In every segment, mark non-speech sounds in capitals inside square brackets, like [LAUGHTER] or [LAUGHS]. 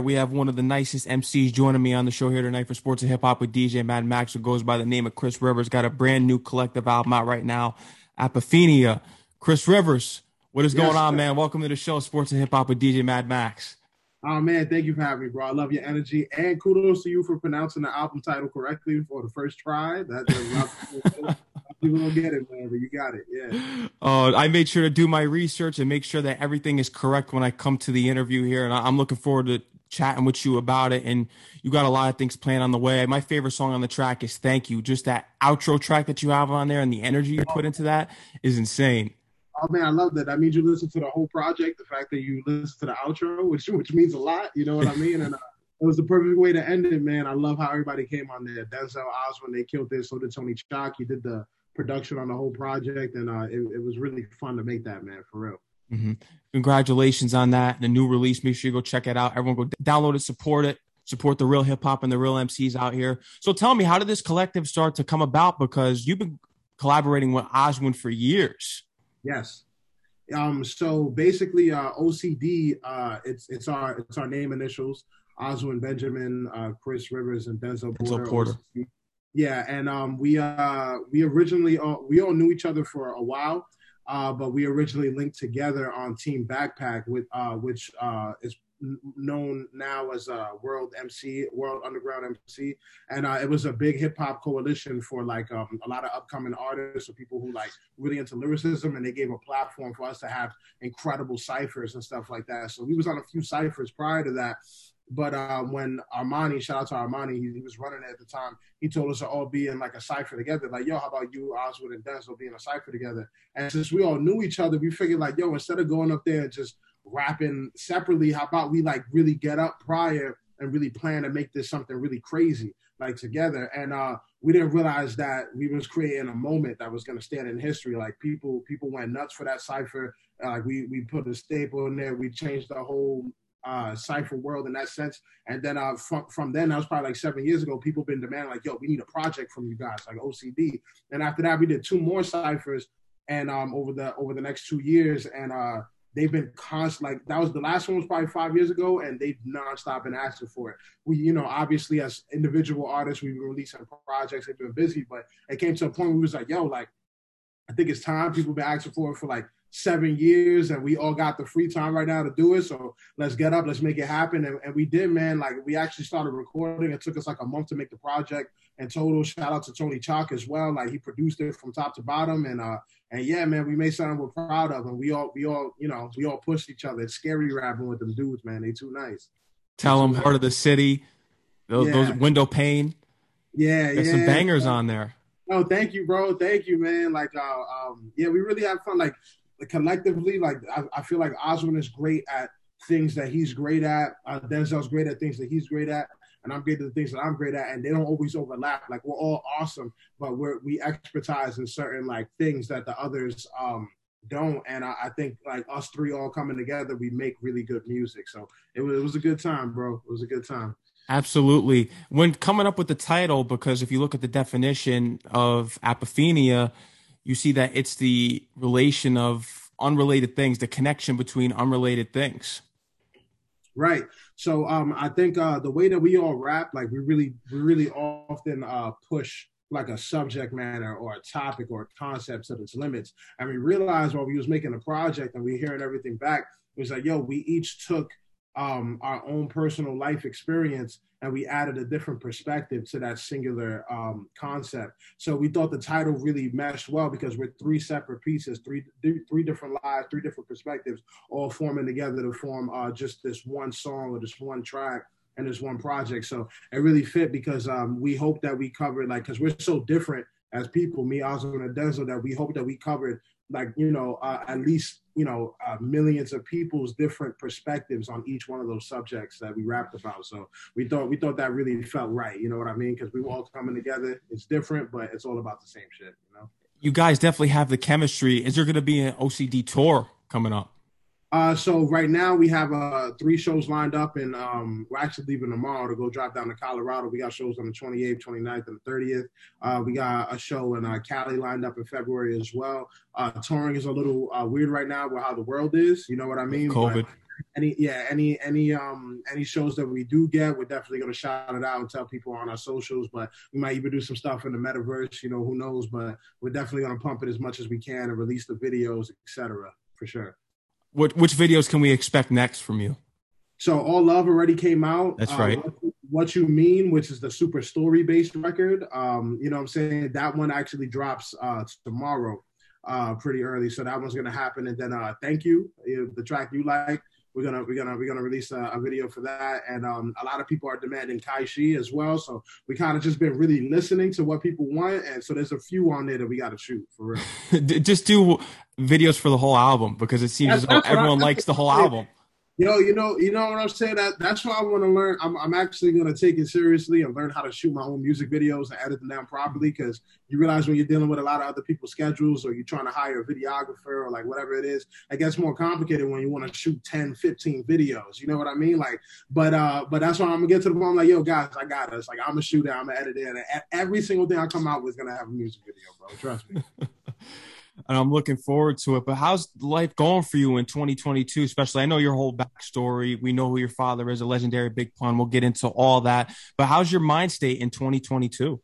We have one of the nicest MCs joining me on the show here tonight for Sports and Hip Hop with DJ Mad Max, who goes by the name of Chris Rivers. Got a brand new collective album out right now, Apophenia. Chris Rivers, what is going yes, on, man? Welcome to the show, Sports and Hip Hop with DJ Mad Max. Oh man, thank you for having me, bro. I love your energy, and kudos to you for pronouncing the album title correctly for the first try. That people [LAUGHS] don't get it, man, but you got it. Yeah. Uh, I made sure to do my research and make sure that everything is correct when I come to the interview here, and I'm looking forward to chatting with you about it. And you got a lot of things planned on the way. My favorite song on the track is "Thank You." Just that outro track that you have on there and the energy you put into that is insane. Oh man, I love that. That means you listen to the whole project. The fact that you listen to the outro, which which means a lot. You know what I mean? And uh, it was the perfect way to end it, man. I love how everybody came on there. Denzel Oswin, they killed it. So did Tony Chalk. He did the production on the whole project, and uh, it, it, was really fun to make that, man, for real. Mm-hmm. Congratulations on that. The new release. Make sure you go check it out. Everyone go download it, support it, support the real hip hop and the real MCs out here. So tell me, how did this collective start to come about? Because you've been collaborating with Oswin for years. Yes. Um, so basically, uh, OCD, uh, it's it's our it's our name initials. Oswin Benjamin, uh, Chris Rivers, and Denzel Porter. Denzel Porter. Yeah, and um, we uh, we originally all, we all knew each other for a while, uh, but we originally linked together on Team Backpack, with uh, which uh, is known now as uh, World MC, World Underground MC, and uh, it was a big hip hop coalition for like um, a lot of upcoming artists or people who like really into lyricism, and they gave a platform for us to have incredible ciphers and stuff like that. So we was on a few ciphers prior to that, but uh, when Armani, shout out to Armani, he, he, was running it at the time. He told us to all be in like a cipher together. Like, yo, how about you, Oswin, and Denzel be in a cipher together? And since we all knew each other, we figured like, yo, instead of going up there and just rapping separately, how about we like really get up prior and really plan to make this something really crazy, like together. And uh, we didn't realize that we was creating a moment that was going to stand in history. Like people, people went nuts for that cipher. Uh, we we put a staple in there. We changed the whole uh, cipher world in that sense. And then uh, from from then, that was probably like seven years ago. People been demanding like, "Yo, we need a project from you guys, like OCD." And after that, we did two more ciphers, and um, over the over the next two years, and uh, they've been constant. Like that was the last one was probably five years ago, and they've nonstop been asking for it. We, you know, obviously as individual artists, we've releasing projects. They've been busy, but it came to a point where we was like, "Yo, like." I think it's time. People been asking for it for like seven years and we all got the free time right now to do it. So let's get up, let's make it happen. And, and, we did, man. Like we actually started recording. It took us like a month to make the project. And total shout out to Tony Chalk as well. Like he produced it from top to bottom. And uh and yeah, man, we made something we're proud of. And we all we all, you know, we all pushed each other. It's scary rapping with them dudes, man. They too nice. Tell them heart of the city. Those, yeah. those window pane. Yeah, There's yeah. some bangers on there. Oh, thank you, bro. Thank you, man. Like, uh, um, yeah, we really have fun. Like, collectively, like I, I, feel like Oswin is great at things that he's great at. Uh, Denzel's great at things that he's great at, and I'm great at the things that I'm great at, and they don't always overlap. Like we're all awesome, but we're we expertise in certain like things that the others um don't. And I, I think like us three all coming together, we make really good music. So it was it was a good time, bro. It was a good time. Absolutely. When coming up with the title, because if you look at the definition of apophenia, you see that it's the relation of unrelated things, the connection between unrelated things. Right. So um, I think uh, the way that we all rap, like we really, we really often uh, push like a subject matter or a topic or a concept to its limits. And we realized while we was making a project and we hearing everything back, it was like, yo, we each took um, our own personal life experience and we added a different perspective to that singular um, concept. So we thought the title really meshed well because we're three separate pieces, three three different lives, three different perspectives, all forming together to form uh, just this one song or this one track and this one project. So it really fit because um, we hope that we covered like because we're so different as people, me, Oswin, and Denzel, that we hope that we covered like you know uh, at least you know uh, millions of people's different perspectives on each one of those subjects that we rapped about. So we thought we thought that really felt right you know what i mean? Because we were all coming together. It's different but it's all about the same shit you know? You guys definitely have the chemistry. Is there going to be an ocd tour coming up uh, so right now we have uh, three shows lined up, and um, we're actually leaving tomorrow to go drive down to Colorado. We got shows on the 28th, 29th, and the 30th. Uh, we got a show in uh, Cali lined up in February as well. Uh, touring is a little uh, weird right now with how the world is. You know what I mean? COVID. But, any yeah any any um any shows that we do get, we're definitely gonna shout it out and tell people on our socials. But we might even do some stuff in the metaverse. You know, who knows? But we're definitely gonna pump it as much as we can and release the videos, etc. For sure. What which videos can we expect next from you? So all love already came out. That's right. Uh, what you mean, which is the super story based record. Um, you know what I'm saying? That one actually drops uh tomorrow, uh, pretty early. So that one's gonna happen. And then uh thank you, the track you like. We're gonna we're gonna we're gonna release a, a video for that, and um, a lot of people are demanding Kai Shi as well. So we kind of just been really listening to what people want, and so there's a few on there that we got to shoot for real. [LAUGHS] just do videos for the whole album because it seems that's, that's everyone likes the whole album. Yo, you know, you know what I'm saying. That that's why I want to learn. I'm, I'm actually going to take it seriously and learn how to shoot my own music videos and edit them down properly. Because you realize when you're dealing with a lot of other people's schedules, or you're trying to hire a videographer, or like whatever it is, it gets more complicated when you want to shoot 10, 15 videos. You know what I mean? Like, but uh, but that's why I'm gonna get to the point. I'm like, yo, guys, I got us. Like, I'm gonna shoot it. I'm gonna edit it. And every single thing I come out with is gonna have a music video, bro. Trust me. [LAUGHS] and I'm looking forward to it. But how's life going for you in 2022? Especially, I know your whole backstory. We know who your father is, a legendary Big Pun. We'll get into all that. But how's your mind state in 2022?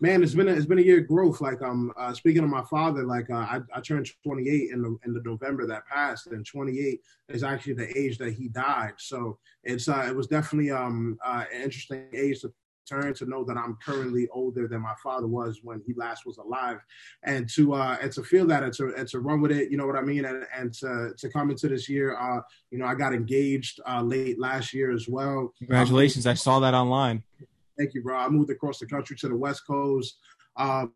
Man, it's been a, it's been a year of growth. Like um, uh, speaking of my father, like uh, I, I turned 28 in the in the November that passed, and 28 is actually the age that he died. So it's uh, it was definitely um uh, an interesting age to turn to know that I'm currently older than my father was when he last was alive, and to uh, and to feel that and to and to run with it, you know what I mean, and and to to come into this year, uh, you know, I got engaged uh, late last year as well. Congratulations! I saw that online. Thank you, bro. I moved across the country to the West Coast. Um,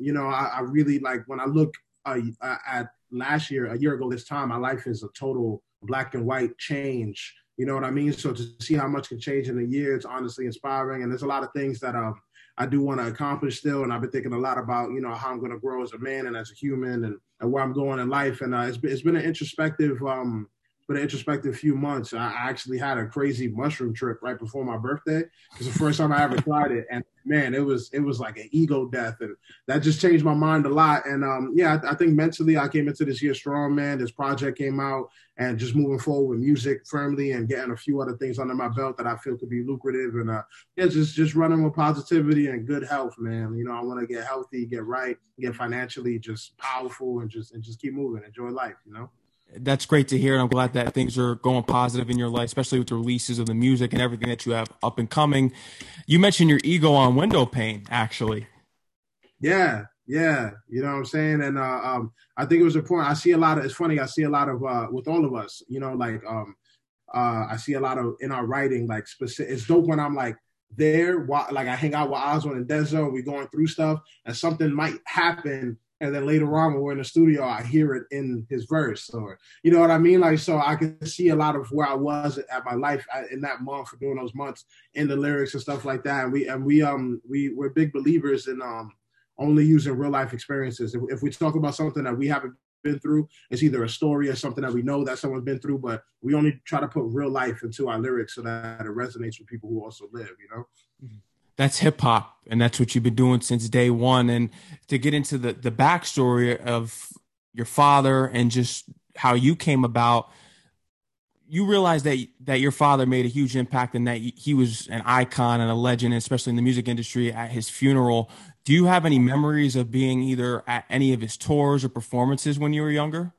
you know, I, I, really like when I look uh, at last year, a year ago this time, my life is a total black and white change you know what I mean? So to see how much can change in a year, it's honestly inspiring. And there's a lot of things that um, I do want to accomplish still. And I've been thinking a lot about, you know, how I'm going to grow as a man and as a human and, and where I'm going in life. And uh, it's, been, it's been an introspective um, been an introspective few months. I actually had a crazy mushroom trip right before my birthday. It's the first time I ever tried it, and man, it was it was like an ego death, and that just changed my mind a lot. And um, yeah, I, I, think mentally, I came into this year strong, man. This project came out, and just moving forward with music firmly, and getting a few other things under my belt that I feel could be lucrative, and uh, yeah, just just running with positivity and good health, man. You know, I want to get healthy, get right, get financially just powerful, and just and just keep moving, enjoy life. You know that's great to hear. And I'm glad that things are going positive in your life, especially with the releases of the music and everything that you have up and coming. You mentioned your ego on window pane, actually. Yeah, yeah. You know what I'm saying? And uh, um, I think it was important. I see a lot of, it's funny, I see a lot of, uh, with all of us, you know, like, um, uh, I see a lot of in our writing, like specific, it's dope when I'm like, there, like I hang out with Oswin and Denzel, and we going through stuff, and something might happen and then later on when we're in the studio i hear it in his verse. Or you know what i mean? Like so i can see a lot of where i was at my life in that month for doing those months in the lyrics and stuff like that. And we and we um we we're big believers in um only using real life experiences. If, if we talk about something that we haven't been through it's either a story or something that we know that someone's been through but we only try to put real life into our lyrics so that it resonates with people who also live you know? Mm-hmm that's hip hop, and that's what you've been doing since day one. And to get into the the backstory of your father and just how you came about, you realize that that your father made a huge impact and that he was an icon and a legend, especially in the music industry. At his funeral, do you have any memories of being either at any of his tours or performances when you were younger?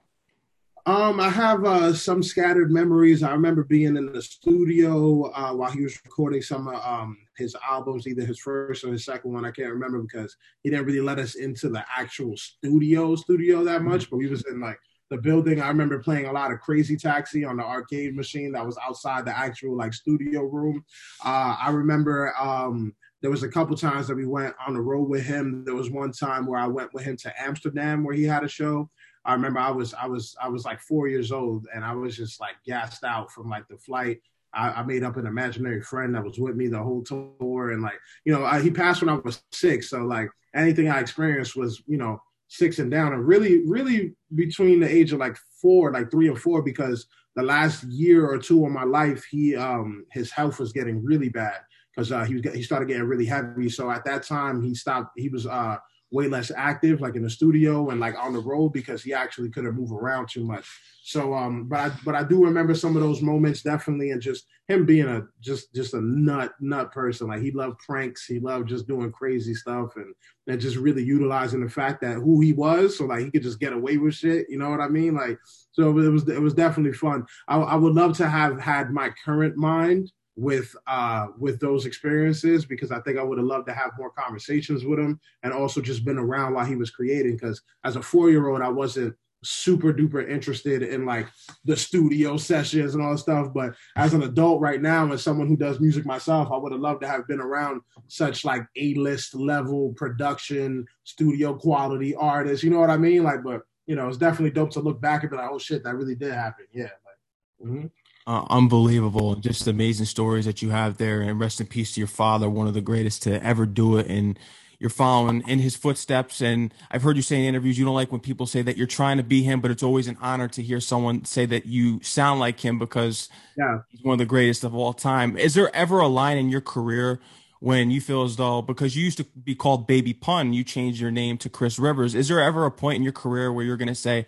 Um, I have uh, some scattered memories. I remember being in the studio uh, while he was recording some of um, his albums, either his first or his second one. I can't remember because he didn't really let us into the actual studio studio that much. But we was in like the building. I remember playing a lot of Crazy Taxi on the arcade machine that was outside the actual like studio room. Uh, I remember. Um, there was a couple times that we went on the road with him. There was one time where I went with him to Amsterdam where he had a show. I remember I was I was I was like four years old and I was just like gassed out from like the flight. I, I made up an imaginary friend that was with me the whole tour and like you know I, he passed when I was six, so like anything I experienced was you know six and down and really really between the age of like four like three or four because the last year or two of my life he um his health was getting really bad because uh, he was he started getting really heavy so at that time he stopped he was uh way less active, like in the studio and like on the road because he actually couldn't move around too much. So, um, but I but I do remember some of those moments definitely, and just him being a just just a nut nut person. Like he loved pranks, he loved just doing crazy stuff, and and just really utilizing the fact that who he was, so like he could just get away with shit. You know what I mean? Like, so it was it was definitely fun. I, I would love to have had my current mind with uh with those experiences because I think I would have loved to have more conversations with him and also just been around while he was creating because as a four year old I wasn't super duper interested in like the studio sessions and all that stuff. But as an adult right now as someone who does music myself I would have loved to have been around such like a-list level production studio quality artists you know what I mean? Like but you know it's definitely dope to look back and be like oh shit that really did happen. Yeah like, mm-hmm uh, unbelievable. Just amazing stories that you have there. And rest in peace to your father, one of the greatest to ever do it. And you're following in his footsteps. And I've heard you say in interviews you don't like when people say that you're trying to be him, but it's always an honor to hear someone say that you sound like him because yeah. he's one of the greatest of all time. Is there ever a line in your career when you feel as though because you used to be called Baby Pun, you changed your name to Chris Rivers? Is there ever a point in your career where you're going to say,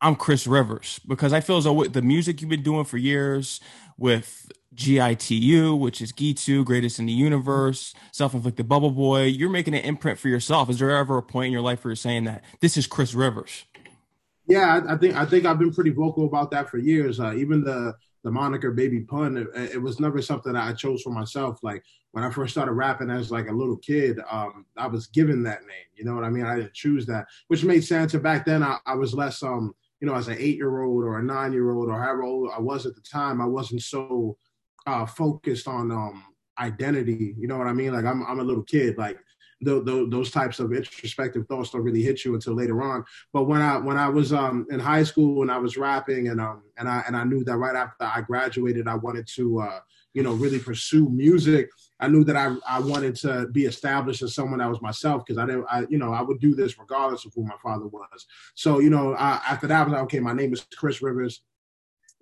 I'm Chris Rivers because I feel as though with the music you've been doing for years with GITU, which is Gitu, greatest in the universe, self-inflicted bubble boy, you're making an imprint for yourself. Is there ever a point in your life where you're saying that this is Chris Rivers? Yeah, I, I think I think I've been pretty vocal about that for years. Uh, even the the moniker Baby Pun, it, it, was never something that I chose for myself. Like when I first started rapping as like a little kid, um, I was given that name. You know what I mean? I didn't choose that, which made sense. And back then, I, I was less um you know, as an eight year old or a nine year old or however old I was at the time, I wasn't so uh, focused on um, identity. You know what I mean? Like I'm, I'm a little kid. Like those types of introspective thoughts don't really hit you until later on. But when I when I was um, in high school and I was rapping and um and I and I knew that right after I graduated, I wanted to uh, you know really pursue music. I knew that I, I wanted to be established as someone that was myself because I didn't, I, you know, I would do this regardless of who my father was. So, you know, I, after that, I was like, okay, my name is Chris Rivers.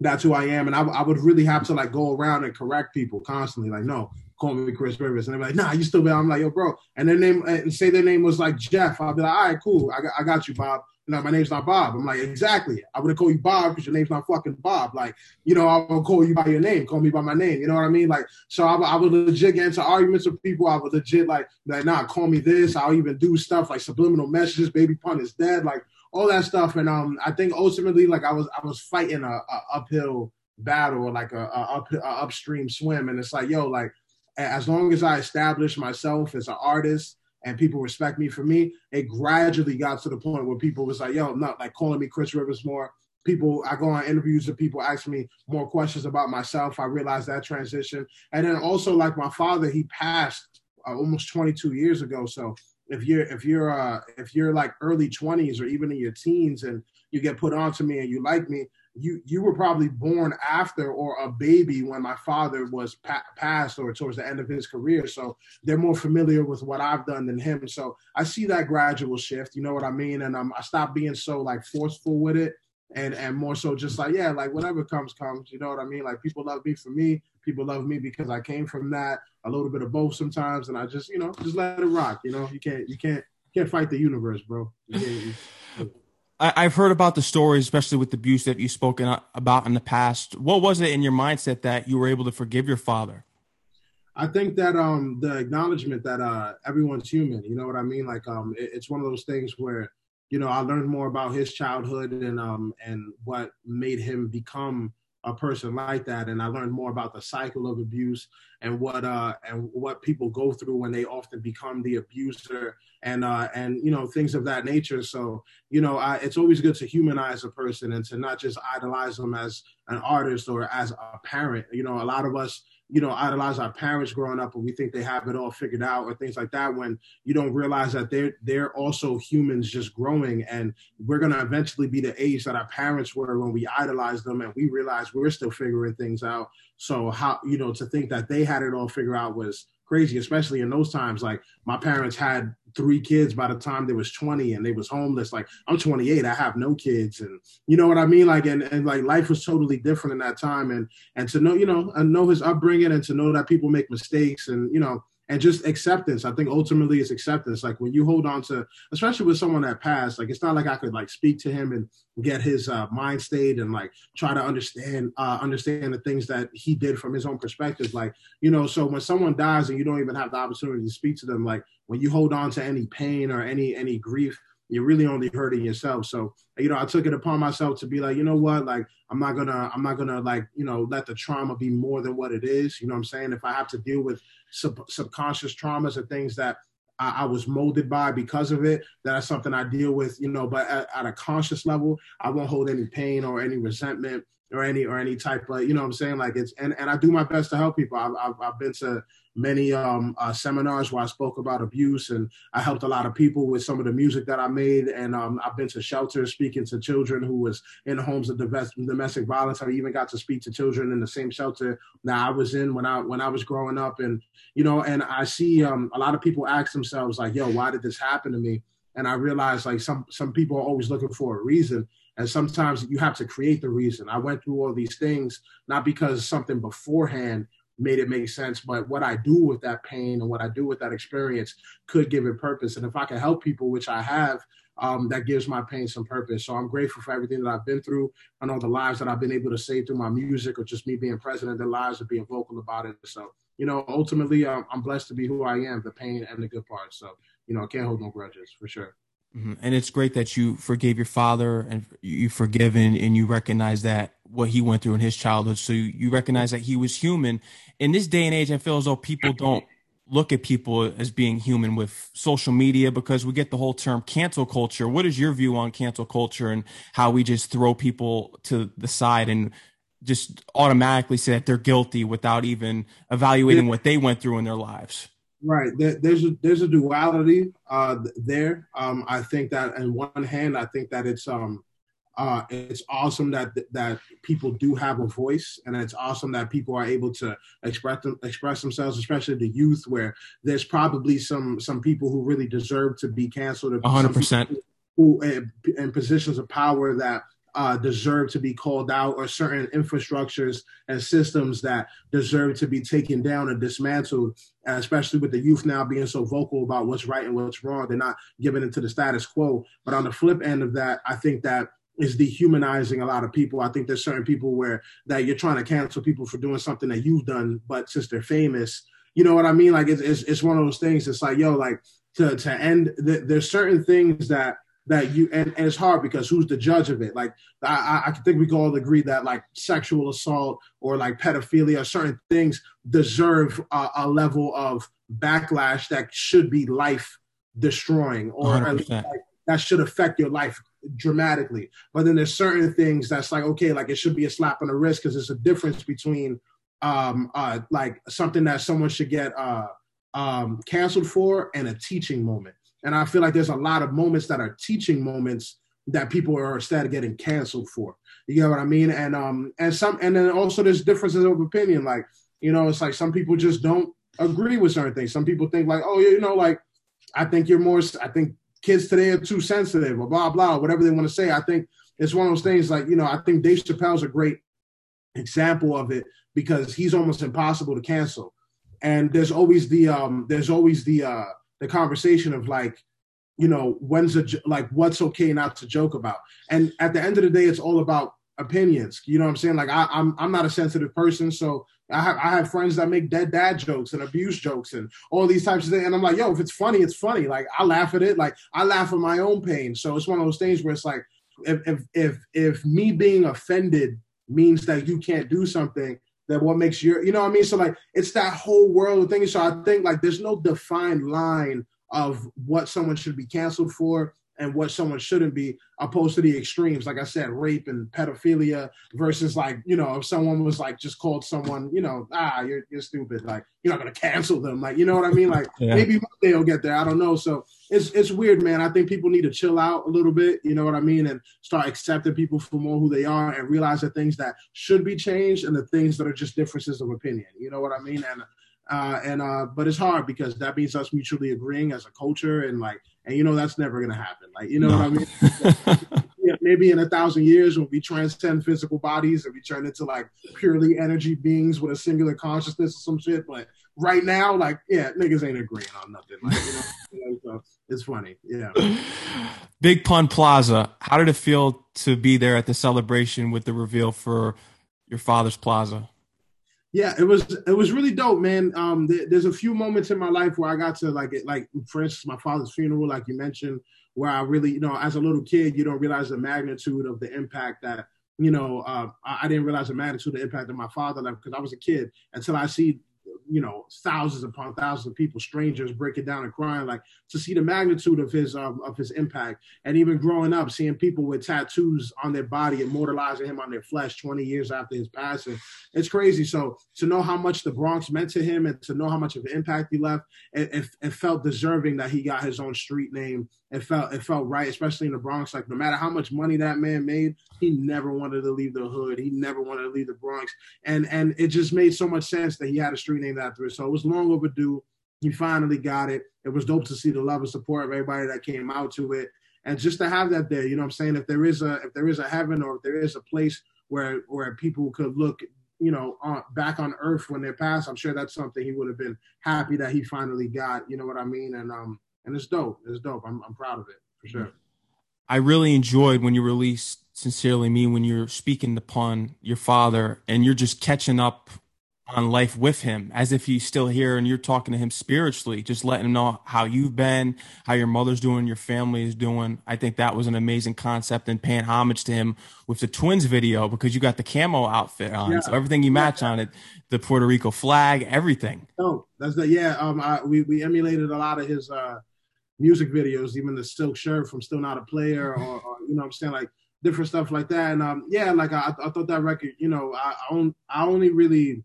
That's who I am. And I, I would really have to like go around and correct people constantly. Like, no, call me Chris Rivers. And they're like, nah, you still be. I'm like, yo, bro. And their name, and say their name was like Jeff. I'll be like, all right, cool. I got, I got you, Bob know, my name's not Bob. I'm like, exactly. I would have called you Bob because your name's not fucking Bob. Like, you know, I will call you by your name. Call me by my name. You know what I mean? Like, so I, I would legit get into arguments with people. I would legit like, like, nah, call me this. I'll even do stuff like subliminal messages. Baby pun is dead. Like all that stuff. And um, I think ultimately, like, I was I was fighting a, a uphill battle, like a, a, up, a upstream swim. And it's like, yo, like, as long as I establish myself as an artist and people respect me for me, it gradually got to the point where people was like, yo, not like calling me Chris Rivers more. People, I go on interviews and people ask me more questions about myself. I realized that transition. And then also like my father, he passed uh, almost 22 years ago. So if you're if you're uh if you're like early 20s or even in your teens and you get put onto me and you like me you you were probably born after or a baby when my father was pa- passed or towards the end of his career. So they're more familiar with what i've done than him. So i see that gradual shift you know what i mean? And um, i stopped being so like forceful with it and and more so just like yeah like whatever comes comes you know what i mean? Like people love me for me people love me because i came from that a little bit of both sometimes and i just you know just let it rock you know? You can't you can't you can't fight the universe bro I, have heard about the stories, especially with the abuse that you've spoken about in the past. What was it in your mindset that you were able to forgive your father? I think that um the acknowledgement that uh everyone's human, you know what I mean? Like um it, it's one of those things where you know I learned more about his childhood and um and what made him become a person like that and i learned more about the cycle of abuse and what uh and what people go through when they often become the abuser and uh and you know things of that nature. So you know I, it's always good to humanize a person and to not just idolize them as an artist or as a parent. You know a lot of us you know, idolize our parents growing up and we think they have it all figured out or things like that when you don't realize that they're they're also humans just growing and we're gonna eventually be the age that our parents were when we idolized them and we realize we're still figuring things out. So how you know to think that they had it all figured out was crazy, especially in those times. Like my parents had three kids by the time they was 20 and they was homeless. Like I'm 28, I have no kids. And you know what I mean? Like, and, and like life was totally different in that time. And, and to know, you know, and know his upbringing and to know that people make mistakes and, you know, and just acceptance. I think ultimately it's acceptance. Like when you hold on to, especially with someone that passed, like it's not like I could like speak to him and get his uh, mind state and like try to understand uh, understand the things that he did from his own perspective. Like you know, so when someone dies and you don't even have the opportunity to speak to them, like when you hold on to any pain or any any grief you're really only hurting yourself. So, you know, I took it upon myself to be like, you know what, like I'm not gonna, I'm not gonna like, you know, let the trauma be more than what it is. You know what I'm saying? If I have to deal with sub- subconscious traumas and things that I, I, was molded by because of it, that's something I deal with, you know, but at, at a conscious level, I won't hold any pain or any resentment or any or any type of you know what I'm saying like it's and, and I do my best to help people. I've, I've, I've been to many um, uh, seminars where I spoke about abuse, and I helped a lot of people with some of the music that I made. And um, I've been to shelters speaking to children who was in homes of domestic violence. I even got to speak to children in the same shelter that I was in when I when I was growing up. And you know, and I see um, a lot of people ask themselves like, "Yo, why did this happen to me?" And I realized like some some people are always looking for a reason. And sometimes you have to create the reason. I went through all these things not because something beforehand made it make sense. But what I do with that pain and what I do with that experience could give it purpose. And if I can help people, which I have, um, that gives my pain some purpose. So I'm grateful for everything that I've been through. I know the lives that I've been able to save through my music or just me being present in their lives and being vocal about it. So, you know, ultimately, um, I'm blessed to be who I am, the pain and the good parts. So, you know, I can't hold no grudges for sure. Mm-hmm. And it's great that you forgave your father and you forgiven and you recognize that what he went through in his childhood. So you, you recognize that he was human. In this day and age, I feel as though people don't look at people as being human with social media because we get the whole term cancel culture. What is your view on cancel culture and how we just throw people to the side and just automatically say that they're guilty without even evaluating what they went through in their lives? Right. there's a there's a duality uh, there. Um, I think that on one hand, I think that it's um, uh, it's awesome that that people do have a voice, and it's awesome that people are able to express them, express themselves, especially the youth, where there's probably some some people who really deserve to be canceled. One hundred percent. Who in positions of power that uh, deserve to be called out, or certain infrastructures and systems that deserve to be taken down and dismantled, especially with the youth now being so vocal about what's right and what's wrong. They're not giving into the status quo. But on the flip end of that, I think that is dehumanizing a lot of people. I think there's certain people where that you're trying to cancel people for doing something that you've done, but since they're famous, you know what I mean? Like it's it's, it's one of those things. It's like yo, like to to end. The, there's certain things that that you and, and it's hard because who's the judge of it? Like I, I think we can all agree that like sexual assault or like pedophilia certain things deserve a, a level of backlash that should be life destroying or like, that should affect your life dramatically. But then there's certain things that's like okay like it should be a slap on the wrist because there's a difference between um uh like something that someone should get uh um canceled for and a teaching moment and I feel like there's a lot of moments that are teaching moments that people are instead of getting canceled for. You know what I mean? And um and some and then also there's differences of opinion. Like, you know, it's like some people just don't agree with certain things. Some people think like, oh, you know, like I think you're more I think kids today are too sensitive or blah blah, whatever they want to say. I think it's one of those things like, you know, I think Dave Chappelle's a great example of it because he's almost impossible to cancel. And there's always the um there's always the uh the conversation of like, you know, when's a like what's okay not to joke about. And at the end of the day, it's all about opinions. You know what I'm saying? Like I, I'm I'm not a sensitive person, so I have I have friends that make dead dad jokes and abuse jokes and all these types of things. And I'm like, yo, if it's funny, it's funny. Like I laugh at it. Like I laugh at my own pain. So it's one of those things where it's like, if if if if me being offended means that you can't do something, that what makes your you know what I mean? So like it's that whole world of things. So I think like there's no defined line of what someone should be canceled for and what someone shouldn't be, opposed to the extremes. Like I said, rape and pedophilia versus like, you know, if someone was like just called someone, you know, ah, you're you're stupid. Like you're not gonna cancel them. Like, you know what I mean? Like [LAUGHS] yeah. maybe one day they'll get there. I don't know. So it's it's weird, man. I think people need to chill out a little bit, you know what I mean, and start accepting people for more who they are and realize the things that should be changed and the things that are just differences of opinion. You know what I mean? And uh, and uh, but it's hard because that means us mutually agreeing as a culture and like and you know that's never gonna happen like you know no. what i mean yeah, [LAUGHS] maybe in a thousand years when we transcend physical bodies and we turn into like purely energy beings with a singular consciousness or some shit. But right now, like, yeah, niggas ain't agreeing on nothing. Like, you know, so it's funny. Yeah. [LAUGHS] Big Pun Plaza. How did it feel to be there at the celebration with the reveal for your father's plaza? Yeah, it was it was really dope, man. Um, th- there's a few moments in my life where I got to like, like for instance, my father's funeral, like you mentioned, where I really, you know, as a little kid, you don't realize the magnitude of the impact that, you know, uh, I, I, didn't realize the magnitude of the impact of my father because I was a kid until I see you know thousands upon thousands of people strangers breaking down and crying like to see the magnitude of his um, of his impact. And even growing up seeing people with tattoos on their body immortalizing him on their flesh 20 years after his passing. It's crazy. So to know how much the bronx meant to him and to know how much of an impact he left it, it, it felt deserving that he got his own street name it felt it felt right, especially in the Bronx. Like no matter how much money that man made, he never wanted to leave the hood. He never wanted to leave the Bronx, and and it just made so much sense that he had a street named after it. So it was long overdue. He finally got it. It was dope to see the love and support of everybody that came out to it, and just to have that there. You know what I'm saying? If there is a if there is a heaven or if there is a place where where people could look you know, uh, back on Earth when they're passed. I'm sure that's something he would have been happy that he finally got. You know what I mean? And um, and it's dope. It's dope. I'm I'm proud of it for sure. I really enjoyed when you released "Sincerely Me" when you're speaking upon your father and you're just catching up on life with him as if he's still here and you're talking to him spiritually, just letting him know how you've been, how your mother's doing, your family is doing. I think that was an amazing concept and paying homage to him with the twins video because you got the camo outfit on. Yeah. So everything you match on it, the Puerto Rico flag, everything. Oh, that's the yeah. Um, I, we we emulated a lot of his uh music videos, even the silk shirt from Still Not a Player, or, or you know, I'm saying like different stuff like that. And um, yeah, like I, I thought that record, you know, I, I, on, I only really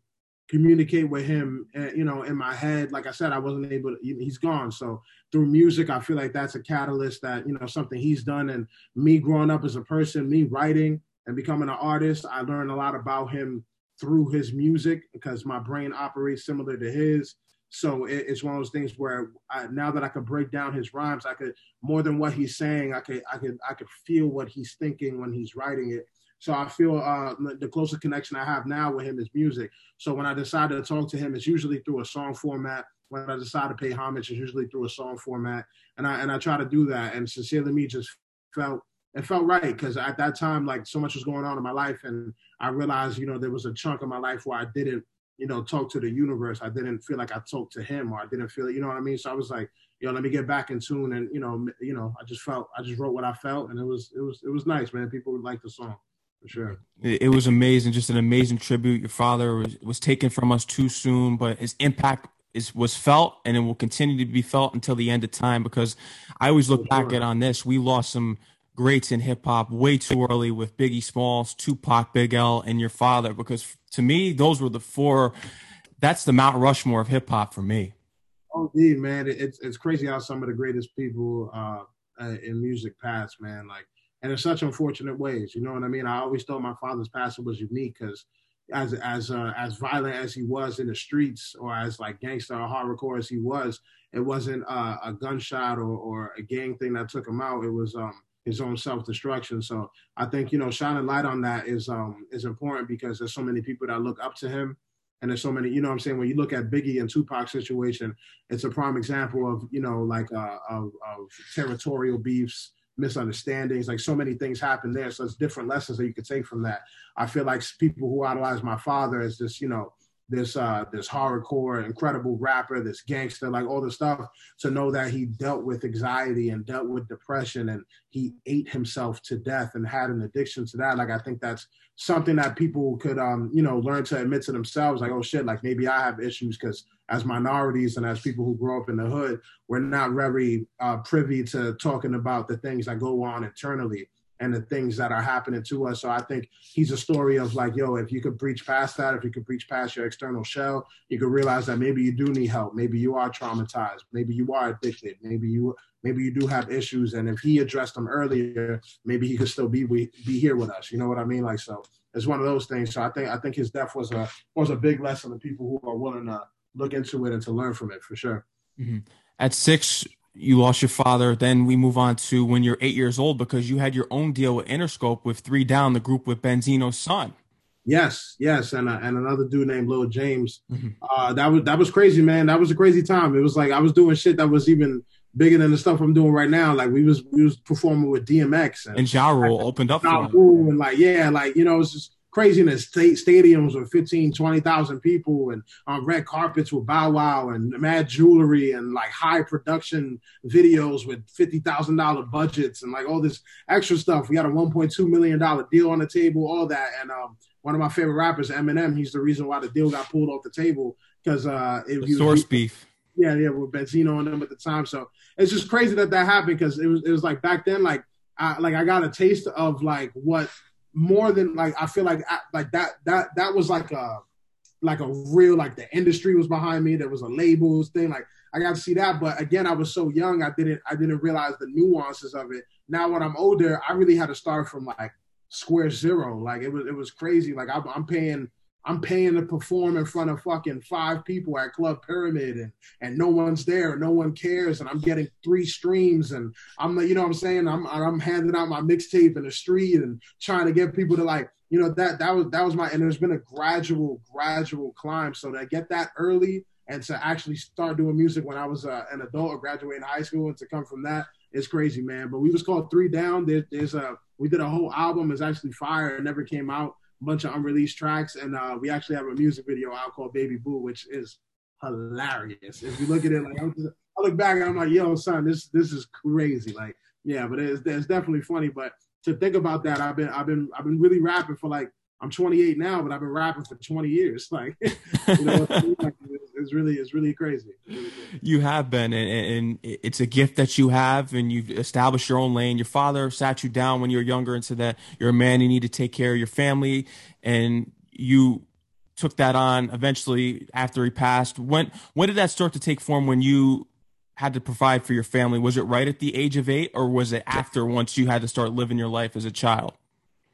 communicate with him, uh, you know, in my head. Like I said, I wasn't able to, he's gone. So through music, I feel like that's a catalyst that, you know, something he's done. And me growing up as a person, me writing and becoming an artist, I learned a lot about him through his music because my brain operates similar to his. So it, it's one of those things where I, now that I could break down his rhymes, I could more than what he's saying. I could I could I could feel what he's thinking when he's writing it. So I feel uh, the closest connection I have now with him is music. So when I decide to talk to him, it's usually through a song format. When I decide to pay homage, it's usually through a song format, and I and I try to do that. And sincerely, me just felt it felt right because at that time, like so much was going on in my life, and I realized, you know, there was a chunk of my life where I didn't you know, talk to the universe. I didn't feel like I talked to him, or I didn't feel, you know what I mean. So I was like, you know, let me get back in tune, and you know, you know, I just felt, I just wrote what I felt, and it was, it was, it was nice, man. People would like the song for sure. It, it was amazing, just an amazing tribute. Your father was was taken from us too soon, but his impact is was felt, and it will continue to be felt until the end of time. Because I always look for back sure. at on this, we lost some greats in hip hop way too early with Biggie Smalls, Tupac, Big L, and your father. Because to me, those were the four. That's the Mount Rushmore of hip hop for me. Oh, indeed, man. It's it's crazy how some of the greatest people uh, uh, in music passed, man. Like, and in such unfortunate ways. You know what I mean? I always thought my father's passing was unique because as as uh, as violent as he was in the streets, or as like gangster or hardcore as he was, it wasn't uh, a gunshot or, or a gang thing that took him out. It was um, his own self destruction. So I think you know shining light on that is um is important because there's so many people that look up to him. And there's so many, you know what I'm saying? When you look at Biggie and Tupac situation, it's a prime example of, you know, like uh, of, of territorial beefs, misunderstandings, like so many things happen there. So it's different lessons that you could take from that. I feel like people who idolize my father as just you know, this uh this hardcore incredible rapper this gangster like all the stuff to know that he dealt with anxiety and dealt with depression and he ate himself to death and had an addiction to that. Like i think that's something that people could um you know learn to admit to themselves like oh shit like maybe i have issues because as minorities and as people who grow up in the hood we're not very uh, privy to talking about the things that go on internally and the things that are happening to us. So I think he's a story of like, yo, if you could preach past that, if you could preach past your external shell, you could realize that maybe you do need help. Maybe you are traumatized. Maybe you are addicted. Maybe you maybe you do have issues. And if he addressed them earlier, maybe he could still be be here with us. You know what I mean? Like so it's one of those things. So I think I think his death was a was a big lesson to people who are willing to look into it and to learn from it for sure. Mm-hmm. At six, you lost your father. Then we move on to when you're eight years old because you had your own deal with Interscope with Three Down, the group with Benzino's son. Yes, yes, and uh, and another dude named Lil James. Mm-hmm. Uh, that was that was crazy, man. That was a crazy time. It was like I was doing shit that was even bigger than the stuff I'm doing right now. Like we was we was performing with DMX and, and Ja Rule opened up ja Rule and like yeah, like you know it's just craziness. State stadiums with 15, 20,000 people and on red carpets with Bow Wow and mad jewelry and like high production videos with fifty thousand dollar budgets and like all this extra stuff. We got a one point two million dollar deal on the table, all that, and um one of my favorite rappers, Eminem. He's the reason why the deal got pulled off the table because uh, it, was source beef. Yeah, yeah, with Benzino on them at the time. So it's just crazy that that happened because it was it was like back then, like I like I got a taste of like what more than like I feel like like that that that was like a like a real like the industry was behind me. There was a labels thing. Like I got to see that, but again, I was so young, I didn't I didn't realize the nuances of it. Now when I'm older, I really had to start from like square zero. Like it was it was crazy. Like I'm, I'm paying I'm paying to perform in front of fucking five people at Club Pyramid and and no one's there, no one cares, and I'm getting three streams and I'm you know what I'm saying I'm I'm handing out my mixtape in the street and trying to get people to like you know that that was that was my and there's been a gradual gradual climb so to get that early and to actually start doing music when I was uh, an adult or graduating high school and to come from that is crazy man but we was called Three Down there, there's a we did a whole album. It's actually fire. It never came out. Bunch of unreleased tracks, and uh, we actually have a music video out called "Baby Boo," which is hilarious. If you look at it, like just, I look back and I'm like, "Yo, son, this this is crazy." Like, yeah, but it's, it's definitely funny. But to think about that, I've been I've been I've been really rapping for like I'm 28 now, but I've been rapping for 20 years. [LAUGHS] Like, [LAUGHS] you know, it's really it's really crazy. You have been, and, and, it's a gift that you have, and you've established your own lane. Your father sat you down when you were younger and said that you're a man. You need to take care of your family, and you took that on eventually after he passed. When when did that start to take form? When you had to provide for your family, was it right at the age of eight, or was it after once you had to start living your life as a child?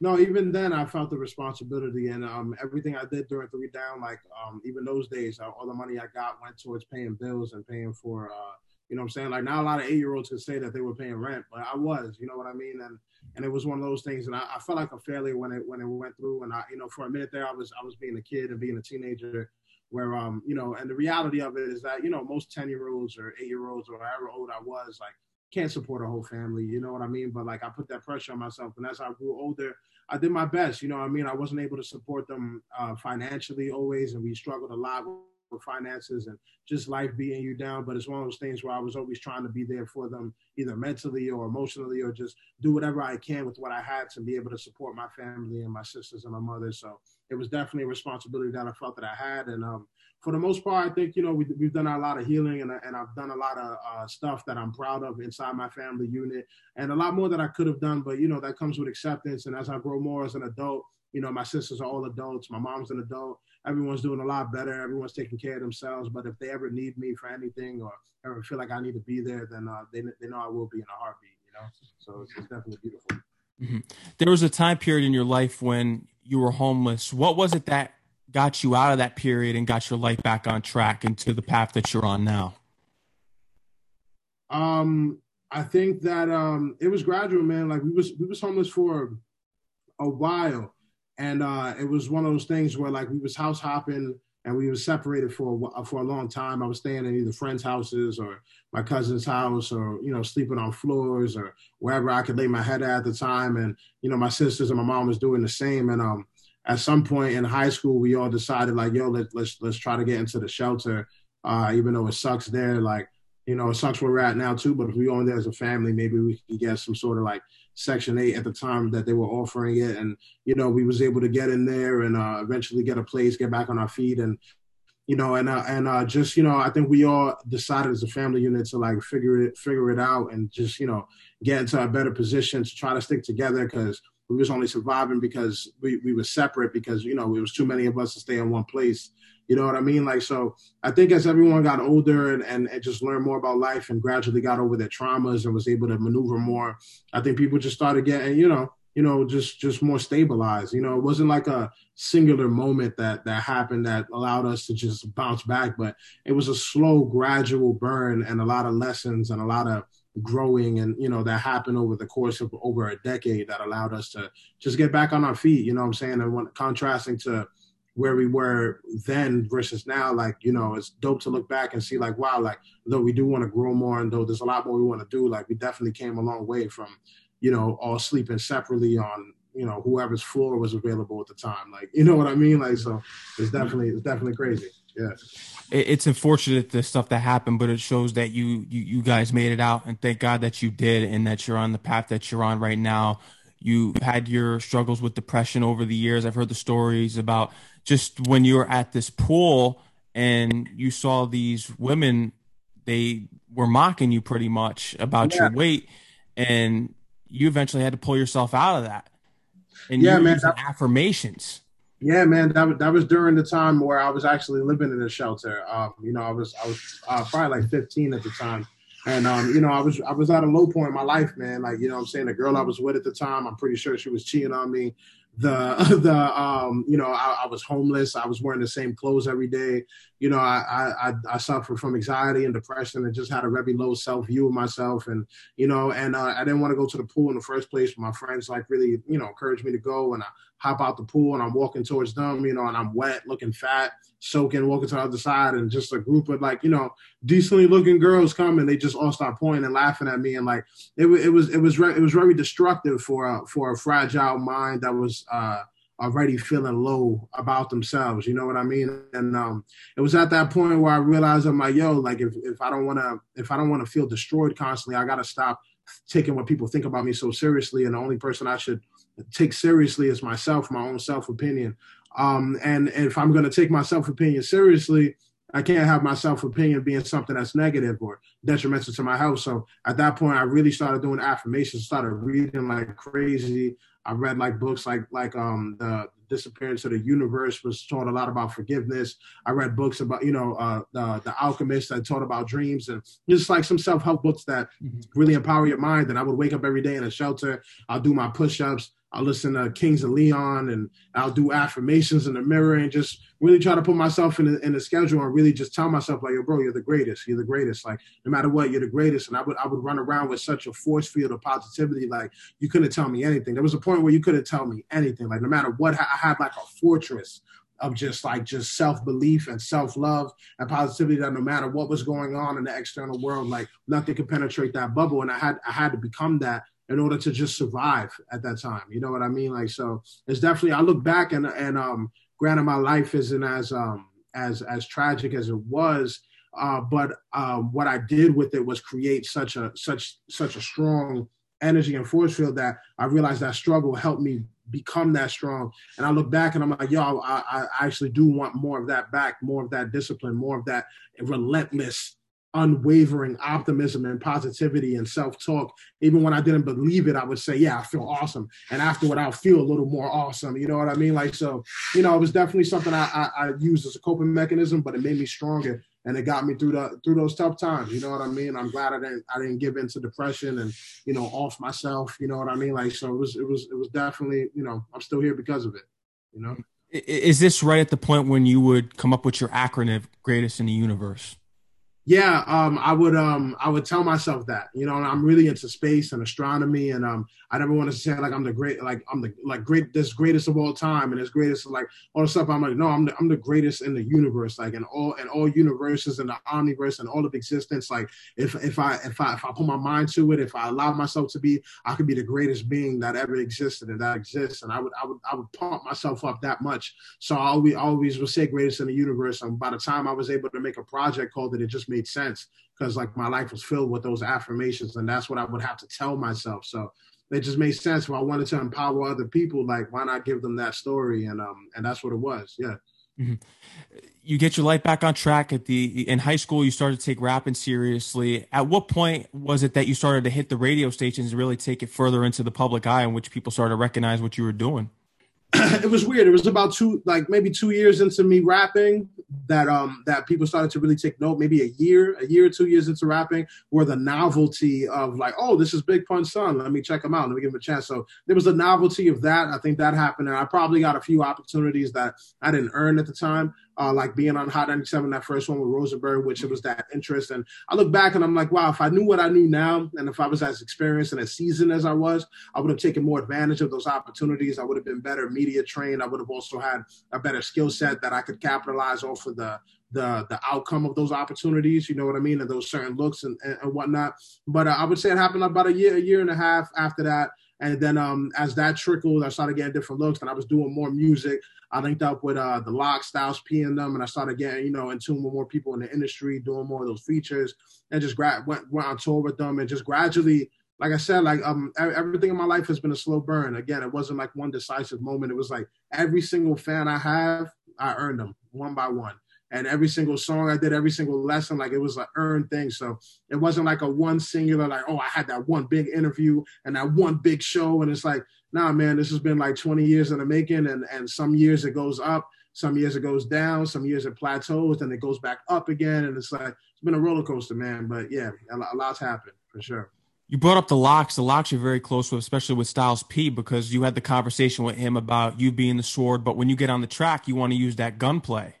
No, even then I felt the responsibility and um, everything I did during three down, like um, even those days, uh, all the money I got went towards paying bills and paying for, uh, you know what I'm saying? Like not a lot of eight year olds could say that they were paying rent, but I was, you know what I mean? And, and it was one of those things. And I, I felt like a failure when it, when it went through. And I, you know, for a minute there, I was, I was being a kid and being a teenager where, um, you know, and the reality of it is that, you know, most 10 year olds or eight year olds or however old I was, like, can't support a whole family, you know what I mean? But like I put that pressure on myself, and as I grew older, I did my best, you know what I mean? I wasn't able to support them uh, financially always, and we struggled a lot with finances and just life beating you down. But it's one of those things where I was always trying to be there for them, either mentally or emotionally, or just do whatever I can with what I had to be able to support my family and my sisters and my mother. So it was definitely a responsibility that I felt that I had, and um, for the most part, I think you know we, have done a lot of healing, and, and I've done a lot of uh, stuff that I'm proud of inside my family unit, and a lot more that I could have done. But you know that comes with acceptance, and as I grow more as an adult, you know my sisters are all adults, my mom's an adult. Everyone's doing a lot better. Everyone's taking care of themselves. But if they ever need me for anything or ever feel like I need to be there, then uh, they they know I will be in a heartbeat. You know, so it's, it's definitely beautiful. Mm-hmm. There was a time period in your life when you were homeless. What was it that got you out of that period and got your life back on track into the path that you're on now? Um, I think that um, it was gradual, man. Like we was we was homeless for a while, and uh, it was one of those things where like we was house hopping and we was separated for a, for a long time. I was staying in either friends' houses or my cousin's house, or you know, sleeping on floors or wherever I could lay my head at the time. And you know, my sisters and my mom was doing the same. And um, at some point in high school, we all decided like, yo, let, let's let's try to get into the shelter, uh, even though it sucks there. Like, you know, it sucks where we're at now too. But if we go in there as a family, maybe we can get some sort of like Section Eight at the time that they were offering it, and you know, we was able to get in there and uh, eventually get a place, get back on our feet, and you know, and uh, and uh, just you know, I think we all decided as a family unit to like figure it figure it out and just you know get into a better position to try to stick together because we was only surviving because we, we were separate because you know it was too many of us to stay in one place you know what i mean like so i think as everyone got older and, and, and just learned more about life and gradually got over their traumas and was able to maneuver more i think people just started getting you know you know, just just more stabilized. You know, it wasn't like a singular moment that that happened that allowed us to just bounce back, but it was a slow, gradual burn and a lot of lessons and a lot of growing and you know that happened over the course of over a decade that allowed us to just get back on our feet you know what i'm saying and when contrasting to where we were then versus now like you know it's dope to look back and see like wow like though we do want to grow more and though there's a lot more we want to do like we definitely came a long way from you know, all sleeping separately on, you know, whoever's floor was available at the time. Like, [LAUGHS] you know what I mean? Like, so it's definitely, it's definitely crazy. Yeah. It's unfortunate the stuff that happened, but it shows that you, you, you guys made it out and thank God that you did and that you're on the path that you're on right now. You had your struggles with depression over the years. I've heard the stories about just when you were at this pool and you saw these women, they were mocking you pretty much about yeah. your weight and you eventually had to pull yourself out of that. And yeah, man, that, affirmations. Yeah, man, that was that was during the time where I was actually living in a shelter. Um, you know, I was I was uh, probably like 15 at the time, and um, you know, I was I was at a low point in my life, man. Like, you know, what I'm saying? The girl I was with at the time, I'm pretty sure she was cheating on me. The [LAUGHS] the um you know I, I, was homeless. I was wearing the same clothes every day. You know I, I i suffered from anxiety and depression and just had a very low self view of myself. And you know and uh, i didn't want to go to the pool in the first place my friends like really you know encouraged me to go. And i hop out the pool and i'm walking towards them you know and i'm wet looking fat soaking walking to the other side and just a group of like you know decently looking girls come and they just all start pointing and laughing at me and like it, it was it was re- it was very destructive for a for a fragile mind that was uh, already feeling low about themselves. You know what I mean? And um, it was at that point where I realized I'm like, yo, like if, if I don't want to if I don't want to feel destroyed constantly, I got to stop taking what people think about me so seriously. And the only person I should take seriously is myself, my own self opinion. Um, and if I'm going to take my self opinion seriously, I can't have my self opinion being something that's negative or detrimental to my health. So at that point, I really started doing affirmations, started reading like crazy. I read like books like like um the disappearance of the universe was taught a lot about forgiveness. I read books about you know uh, the the alchemist that taught about dreams and just like some self help books that mm-hmm. really empower your mind. And I would wake up every day in a shelter. I'll do my push ups. I'll listen to Kings of Leon and I'll do affirmations in the mirror and just really try to put myself in the, in the schedule and really just tell myself like, yo, bro, you're the greatest. You're the greatest. Like no matter what, you're the greatest. And I would I would run around with such a force field of positivity. Like you couldn't tell me anything. There was a point where you couldn't tell me anything. Like no matter what, I had like a fortress of just like just self belief and self love and positivity that no matter what was going on in the external world, like nothing could penetrate that bubble. And I had I had to become that in order to just survive at that time. You know what I mean? Like so it's definitely I look back and and um granted my life isn't as um as as tragic as it was. Uh, but um, what I did with it was create such a such such a strong energy and force field that I realized that struggle helped me become that strong. And I look back and I'm like, yo, I, I actually do want more of that back, more of that discipline, more of that relentless unwavering optimism and positivity and self-talk. Even when i didn't believe it i would say yeah i feel awesome. And afterward i'll feel a little more awesome you know what i mean? Like so you know it was definitely something i i, I used as a coping mechanism but it made me stronger and it got me through the through those tough times you know what i mean? I'm glad i didn't i didn't give in to depression and you know off myself you know what i mean? Like so it was it was it was definitely you know i'm still here because of it you know? Is this right at the point when you would come up with your acronym greatest in the universe yeah, um, I would um, I would tell myself that you know I'm really into space and astronomy, and um, I never want to say like I'm the great like I'm the like great this greatest of all time and this greatest like all the stuff. I'm like no, I'm the, I'm the greatest in the universe, like in all in all universes and the omniverse and all of existence. Like if if I if I if I put my mind to it, if I allow myself to be, I could be the greatest being that ever existed and that exists. And I would I would I would pump myself up that much. So I always always would say greatest in the universe. And by the time I was able to make a project called it, it just made made sense because like my life was filled with those affirmations and that's what I would have to tell myself. So it just made sense. If I wanted to empower other people, like why not give them that story? And um and that's what it was. Yeah. Mm-hmm. You get your life back on track at the in high school. You started to take rapping seriously. At what point was it that you started to hit the radio stations and really take it further into the public eye, in which people started to recognize what you were doing? [CLEARS THROAT] it was weird. It was about two, like maybe two years into me rapping that um that people started to really take note. Maybe a year, a year or two years into rapping, where the novelty of like, oh, this is Big Pun's son. Let me check him out. Let me give him a chance. So there was a novelty of that. I think that happened, and I probably got a few opportunities that I didn't earn at the time uh, like being on Hot 97, that first one with Rosenberg, which it was that interest. And I look back and I'm like, wow, if I knew what I knew now, and if I was as experienced and as seasoned as I was, I would have taken more advantage of those opportunities. I would have been better media trained. I would have also had a better skill set that I could capitalize off of the the the outcome of those opportunities. You know what I mean, and those certain looks and, and, and whatnot. But uh, I would say it happened about a year, a year and a half after that. And then um, as that trickled, I started getting different looks, and I was doing more music. I linked up with uh, the LOX, Styles P, and them, and I started getting you know in tune with more people in the industry, doing more of those features, and just gra- went went on tour with them, and just gradually, like I said, like um everything in my life has been a slow burn. Again, it wasn't like one decisive moment. It was like every single fan I have, I earned them one by one and every single song I did, every single lesson, like it was an earned thing. So it wasn't like a one singular, like, oh, I had that one big interview and that one big show. And it's like, nah, man, this has been like 20 years in the making. And, and some years it goes up, some years it goes down, some years it plateaus, and it goes back up again. And it's like, it's been a roller coaster, man. But yeah, a lot's happened for sure. You brought up the LOX. The LOX you're very close with, especially with Styles P, because you had the conversation with him about you being the sword. But when you get on the track, you want to use that gunplay.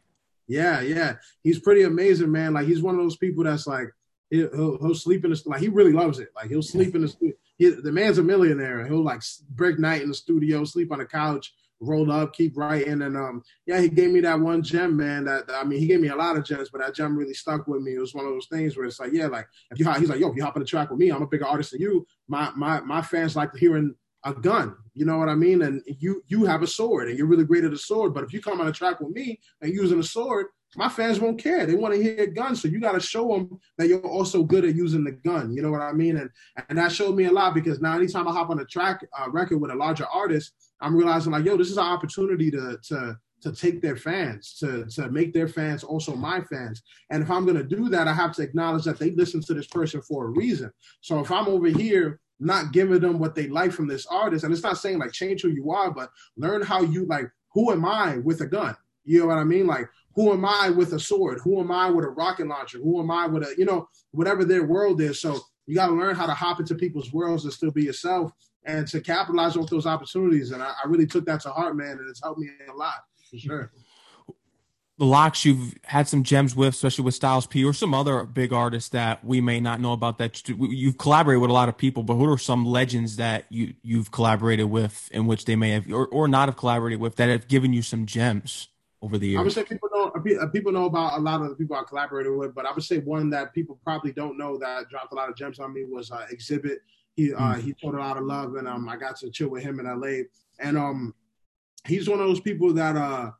Yeah, yeah, he's pretty amazing, man. Like he's one of those people that's like he'll, he'll sleep in the like he really loves it. Like he'll sleep in the studio. He, the man's a millionaire. He'll like break night in the studio, sleep on the couch, roll up, keep writing, and um, yeah, he gave me that one gem, man. That I mean, he gave me a lot of gems, but that gem really stuck with me. It was one of those things where it's like, yeah, like if you he's like, yo, if you hop on the track with me, I'm a bigger artist than you. My my my fans like hearing a gun. You know what I mean? And you you have a sword and you're really great at a sword. But if you come on a track with me and using a sword, my fans won't care. They want to hear a gun. So you got to show them that you're also good at using the gun. You know what I mean? And and that showed me a lot because now anytime I hop on a track uh, record with a larger artist, I'm realizing like, yo, this is an opportunity to to to take their fans, to to make their fans also my fans. And if I'm gonna do that, I have to acknowledge that they listen to this person for a reason. So if I'm over here not giving them what they like from this artist. And it's not saying like change who you are, but learn how you like, who am I with a gun? You know what I mean? Like, who am I with a sword? Who am I with a rocket launcher? Who am I with a, you know, whatever their world is. So you got to learn how to hop into people's worlds and still be yourself and to capitalize off those opportunities. And I, I really took that to heart, man. And it's helped me a lot for sure the LOX you've had some gems with, especially with Styles P or some other big artists that we may not know about that you've collaborated with a lot of people, but who are some legends that you, you've collaborated with in which they may have, or, or not have collaborated with that have given you some gems over the years? I would say people know, uh, people know about a lot of the people I collaborated with, but I would say one that people probably don't know that dropped a lot of gems on me was uh, Xzibit. He, uh, mm. he showed a lot of love and, um, I got to chill with him in LA and, um, he's one of those people that, uh,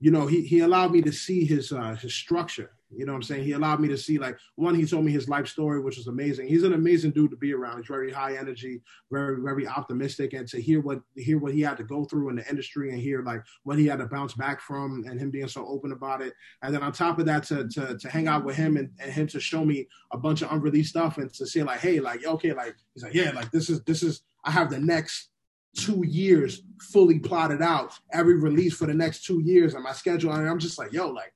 you know, he he allowed me to see his uh, his structure. You know what I'm saying? He allowed me to see like one, he told me his life story, which was amazing. He's an amazing dude to be around. He's very high energy, very, very optimistic. And to hear what hear what he had to go through in the industry and hear like what he had to bounce back from and him being so open about it. And then on top of that, to to to hang out with him and, and him to show me a bunch of unreleased stuff and to say like, hey, like, okay, like he's like, yeah, like this is this is I have the next two years fully plotted out, every release for the next two years on my schedule. And I'm just like, yo, like,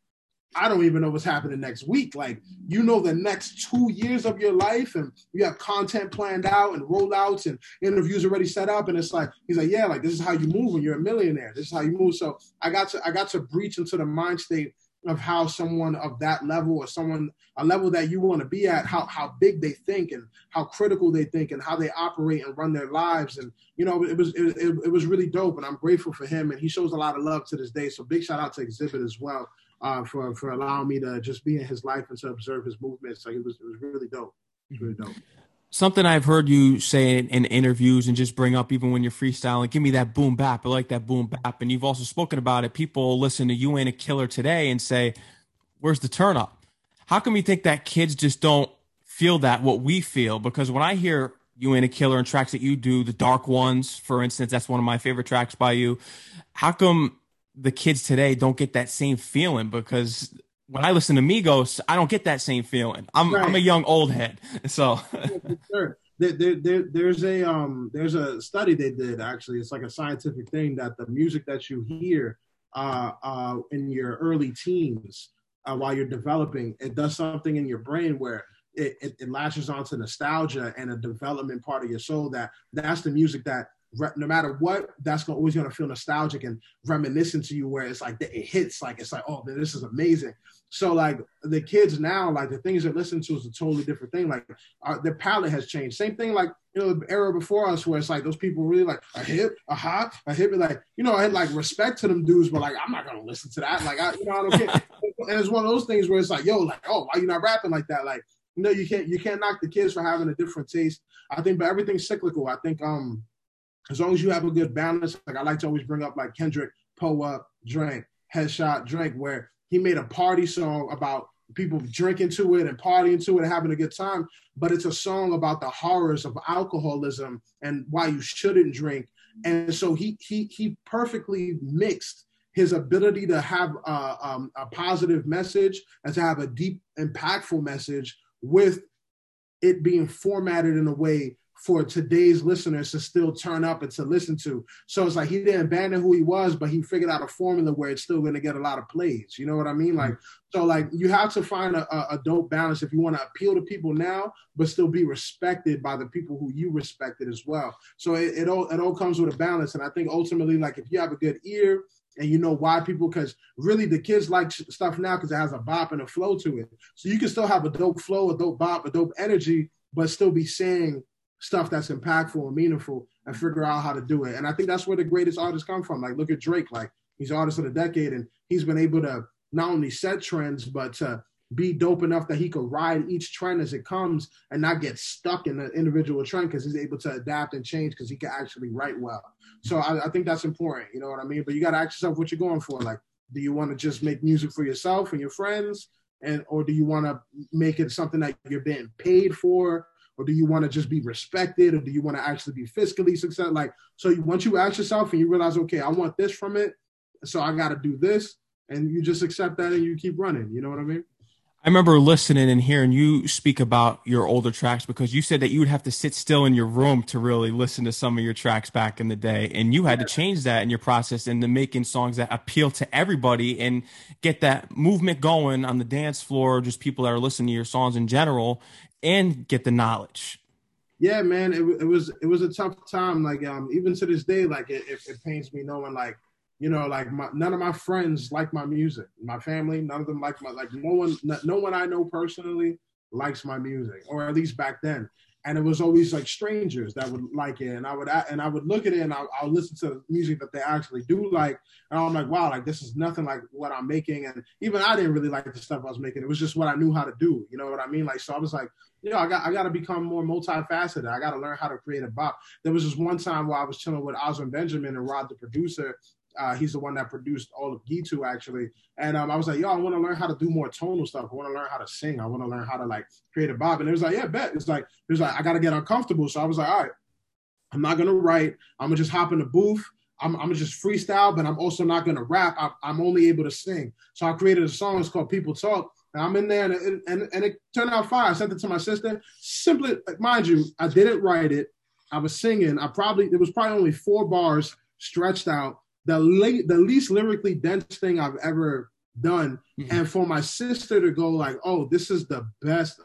I don't even know what's happening next week. Like, you know, the next two years of your life, and you have content planned out and rollouts and interviews already set up. And it's like, he's like, yeah, like this is how you move when you're a millionaire. This is how you move. So I got to, I got to breach into the mind state of how someone of that level or someone a level that you want to be at how how big they think and how critical they think and how they operate and run their lives. And you know it was it, it, it was really dope and i'm grateful for him and he shows a lot of love to this day. So big shout out to Xzibit as well uh, for for allowing me to just be in his life and to observe his movements. Like it was it was really dope. It was really dope something I've heard you say in, in, interviews and just bring up even when you're freestyling, give me that boom bap. I like that boom bap. And you've also spoken about it. People listen to You Ain't a Killer today and say, Where's the turn up? How come you think that kids just don't feel that what we feel? Because when I hear You Ain't a Killer and tracks that you do, the dark ones, for instance, that's one of my favorite tracks by you. How come the kids today don't get that same feeling? Because when I listen to Migos, I don't get that same feeling. I'm right. I'm a young old head, [LAUGHS] so. sure. there, there, there, there's a um there's a study they did actually. It's like a scientific thing that the music that you hear uh, uh, in your early teens uh, while you're developing, it does something in your brain where it, it, it, latches onto nostalgia and a development part of your soul that that's the music that no matter what, that's going always going to feel nostalgic and reminiscent to you. Where it's like it hits, like it's like, oh, man, this is amazing. So like the kids now, like the things they listen to is a totally different thing. Like our, their palette has changed. Same thing, like you know, the era before us, where it's like those people really like a hip, a hot, a hip, like you know, I had like respect to them dudes, but like I'm not gonna listen to that. Like I, you know, I don't care. [LAUGHS] and it's one of those things where it's like, yo, like, oh, why you not rapping like that? Like, you know, you can't you can't knock the kids for having a different taste. I think, but everything's cyclical. I think um as long as you have a good balance, like I like to always bring up like Kendrick, Pull Up, Drink, Headshot, Drink, where he made a party song about people drinking to it and partying to it and having a good time, but it's a song about the horrors of alcoholism and why you shouldn't drink. And so he he he perfectly mixed his ability to have a, um, a positive message and to have a deep, impactful message with it being formatted in a way for today's listeners to still turn up and to listen to. So it's like he didn't abandon who he was, but he figured out a formula where it's still going to get a lot of plays. You know what I mean? Like, mm-hmm. so like you have to find a, a dope balance if you want to appeal to people now, but still be respected by the people who you respected as well. So it, it all it all comes with a balance, and I think ultimately, like if you have a good ear and you know why people because really the kids like stuff now because it has a bop and a flow to it so you can still have a dope flow a dope bop a dope energy but still be saying stuff that's impactful and meaningful and figure out how to do it. And I think that's where the greatest artists come from. Like look at Drake, like he's artist of the decade and he's been able to not only set trends, but to be dope enough that he could ride each trend as it comes and not get stuck in the individual trend because he's able to adapt and change because he can actually write well. So I, I think that's important. You know what I mean? But you got to ask yourself what you're going for. Like, do you want to just make music for yourself and your friends? And or do you want to make it something that you're being paid for? Or do you want to just be respected or do you want to actually be fiscally successful like so you, once you ask yourself and you realize okay i want this from it so i got to do this and you just accept that and you keep running you know what i mean I remember listening and hearing you speak about your older tracks because you said that you would have to sit still in your room to really listen to some of your tracks back in the day. And you had to change that in your process into making songs that appeal to everybody and get that movement going on the dance floor, just people that are listening to your songs in general and get the knowledge. Yeah, man, it, it was it was a tough time. Like um, even to this day, like it, it, it pains me knowing like you know like my, none of my friends like my music. My family, none of them like my like no one no one I know personally likes my music, or at least back then and it was always like strangers that would like it and i would and i would look at it and I, will listen to the music that they actually do like and i'm like wow like this is nothing like what i'm making and even i didn't really like the stuff i was making it was just what i knew how to do you know what i mean? Like so i was like you know i got i got to become more multifaceted i got to learn how to create a bop. There was this one time where i was chilling with oswin benjamin and rod the producer uh, he's the one that produced all of Gitu actually. And um, I was like, yo, I want to learn how to do more tonal stuff. I want to learn how to sing. I want to learn how to like create a bop. And it was like, yeah, bet. It's like, it was like, I got to get uncomfortable. So I was like, all right, I'm not to write. I'm to just hop in the booth. I'm, I'm gonna just freestyle, but I'm also not gonna rap. I, I'm only able to sing. So I created a song. It's called People Talk. And I'm in there, and it, and, and it turned out fine. I sent it to my sister. Simply, mind you, I didn't write it. I was singing. I probably it was probably only four bars stretched out, the late, the least lyrically dense thing I've ever done. Mm-hmm. And for my sister to go like, "Oh, this is the best."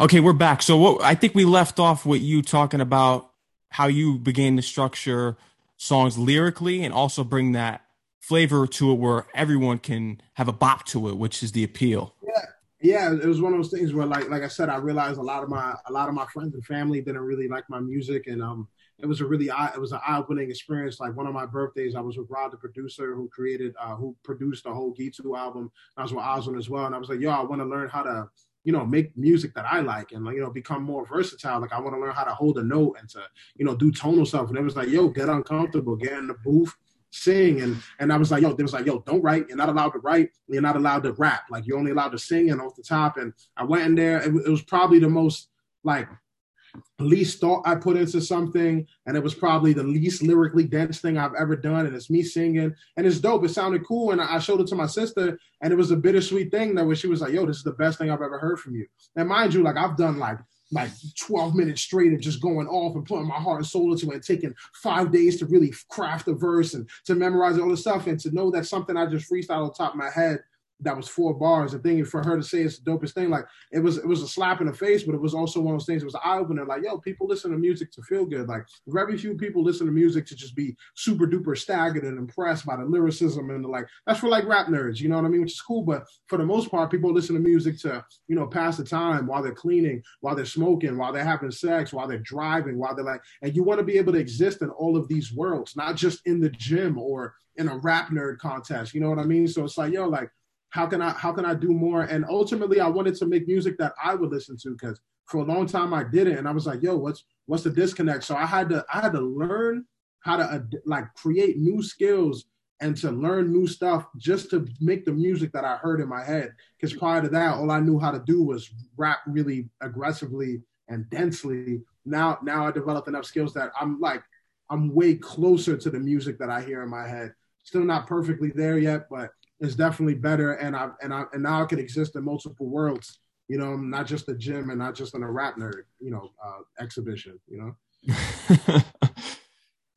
Okay, we're back. So what I think we left off with you talking about how you began to structure songs lyrically and also bring that flavor to it where everyone can have a bop to it, which is the appeal. Yeah. Yeah, it was one of those things where like like I said, I realized a lot of my a lot of my friends and family didn't really like my music and um it was a really it was an eye opening experience. Like one of my birthdays, I was with Rod, the producer, who created uh, who produced the whole Gitu album. I was with Oswin as well, and I was like, yo, I want to learn how to you know make music that I like and like you know become more versatile. Like I want to learn how to hold a note and to you know do tonal stuff. And it was like, yo, get uncomfortable, get in the booth sing and and I was like, yo, they was like, yo, don't write. You're not allowed to write. You're not allowed to rap. Like you're only allowed to sing and off the top. And I went in there. It, it was probably the most like least thought I put into something, and it was probably the least lyrically dense thing I've ever done. And it's me singing, and it's dope. It sounded cool, and I showed it to my sister, and it was a bittersweet thing that where she was like, "Yo, this is the best thing I've ever heard from you." And mind you, like I've done like like 12 minutes straight of just going off and putting my heart and soul into it and taking five days to really craft a verse and to memorize all the stuff and to know that something I just freestyle on top of my head that was four bars. And thinking for her to say it's the dopest thing, like it was, it was a slap in the face, but it was also one of those things. It was eye opener. Like, yo, people listen to music to feel good. Like, very few people listen to music to just be super duper staggered and impressed by the lyricism and the like. That's for like rap nerds, you know what I mean? Which is cool, but for the most part, people listen to music to, you know, pass the time while they're cleaning, while they're smoking, while they're having sex, while they're driving, while they're like, and you want to be able to exist in all of these worlds, not just in the gym or in a rap nerd contest. You know what I mean? So it's like, yo, like how can I how can I do more? And ultimately, I wanted to make music that I would listen to because for a long time I didn't, and I was like, yo, what's what's the disconnect? So I had to I had to learn how to uh, like create new skills and to learn new stuff just to make the music that I heard in my head. Because prior to that, all I knew how to do was rap really aggressively and densely. Now, now I developed enough skills that I'm like, I'm way closer to the music that I hear in my head. Still not perfectly there yet, but is definitely better, and I and I and now I can exist in multiple worlds. You know, not just a gym and not just in a rap nerd. You know, uh, exhibition. You know. [LAUGHS]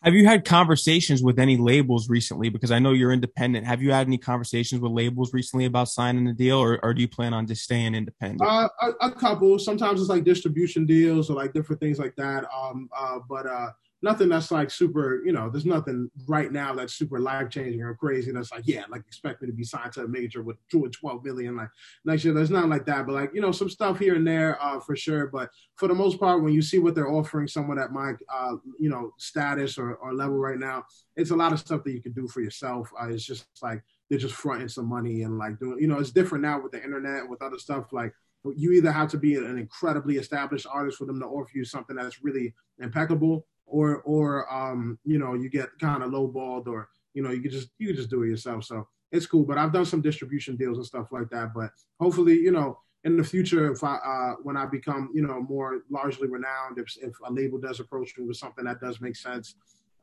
Have you had conversations with any labels recently? Because I know you're independent. Have you had any conversations with labels recently about signing a deal, or, or do you plan on just staying independent? Uh, a, a, couple. Sometimes it's like distribution deals or like different things like that. Um, uh, but uh, nothing that's like super, you know, there's nothing right now that's super life changing or crazy. That's like, yeah, like expect me to be signed to a major with two and 12 million like next year. There's nothing like that, but like, you know, some stuff here and there uh, for sure. But for the most part, when you see what they're offering someone at my, uh, you know, status or, or level right now, it's a lot of stuff that you can do for yourself. Uh, it's just like, they're just fronting some money and like doing, you know, it's different now with the internet, with other stuff like, you either have to be an incredibly established artist for them to offer you something that's really impeccable, or or um, you know you get kind of lowballed, or you know you could just you could just do it yourself. So it's cool. But I've done some distribution deals and stuff like that. But hopefully, you know, in the future, if I uh, when I become you know more largely renowned, if if a label does approach me with something that does make sense,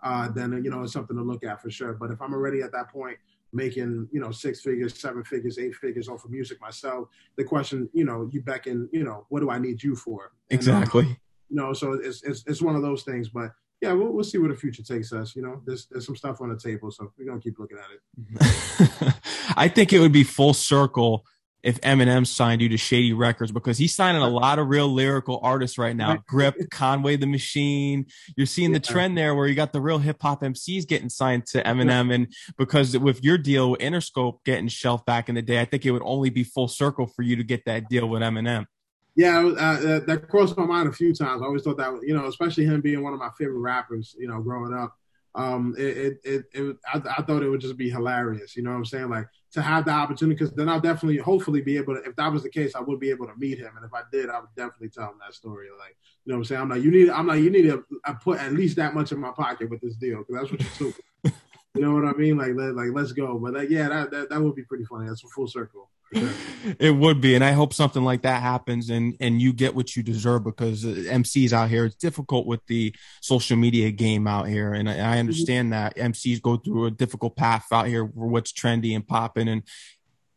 uh, then you know it's something to look at for sure. But if I'm already at that point making you know six figures seven figures eight figures off of music myself the question you know you beckon you know what do i need you for and, exactly um, you know, so it's it's it's one of those things. But yeah, we'll, we'll see where the future takes us. You know, there's there's some stuff on the table, so we're gonna keep looking at it. [LAUGHS] I think it would be full circle if Eminem signed you to Shady Records because he's signing a lot of real lyrical artists right now. Grip, Conway the Machine. You're seeing the trend there where you got the real hip hop MCs getting signed to Eminem. And because with your deal with Interscope getting shelved back in the day, I think it would only be full circle for you to get that deal with Eminem. Yeah, uh, that crossed my mind a few times. I always thought that, you know, especially him being one of my favorite rappers, you know, growing up. Um, it, it, it, it I, I, thought it would just be hilarious. You know what I'm saying? Like to have the opportunity, because then I'll definitely, hopefully, be able to. If that was the case, I would be able to meet him, and if I did, I would definitely tell him that story. Like, you know what I'm saying? I'm like, you need, I'm like, you need to put at least that much in my pocket with this deal, because that's what you took. [LAUGHS] you know what I mean? Like, let, like let's go. But like, yeah, that, that that would be pretty funny. That's a full circle. [LAUGHS] it would be and i hope something like that happens and and you get what you deserve because uh, mcs out here it's difficult with the social media game out here and i, I mm-hmm. understand that mcs go through a difficult path out here for what's trendy and popping and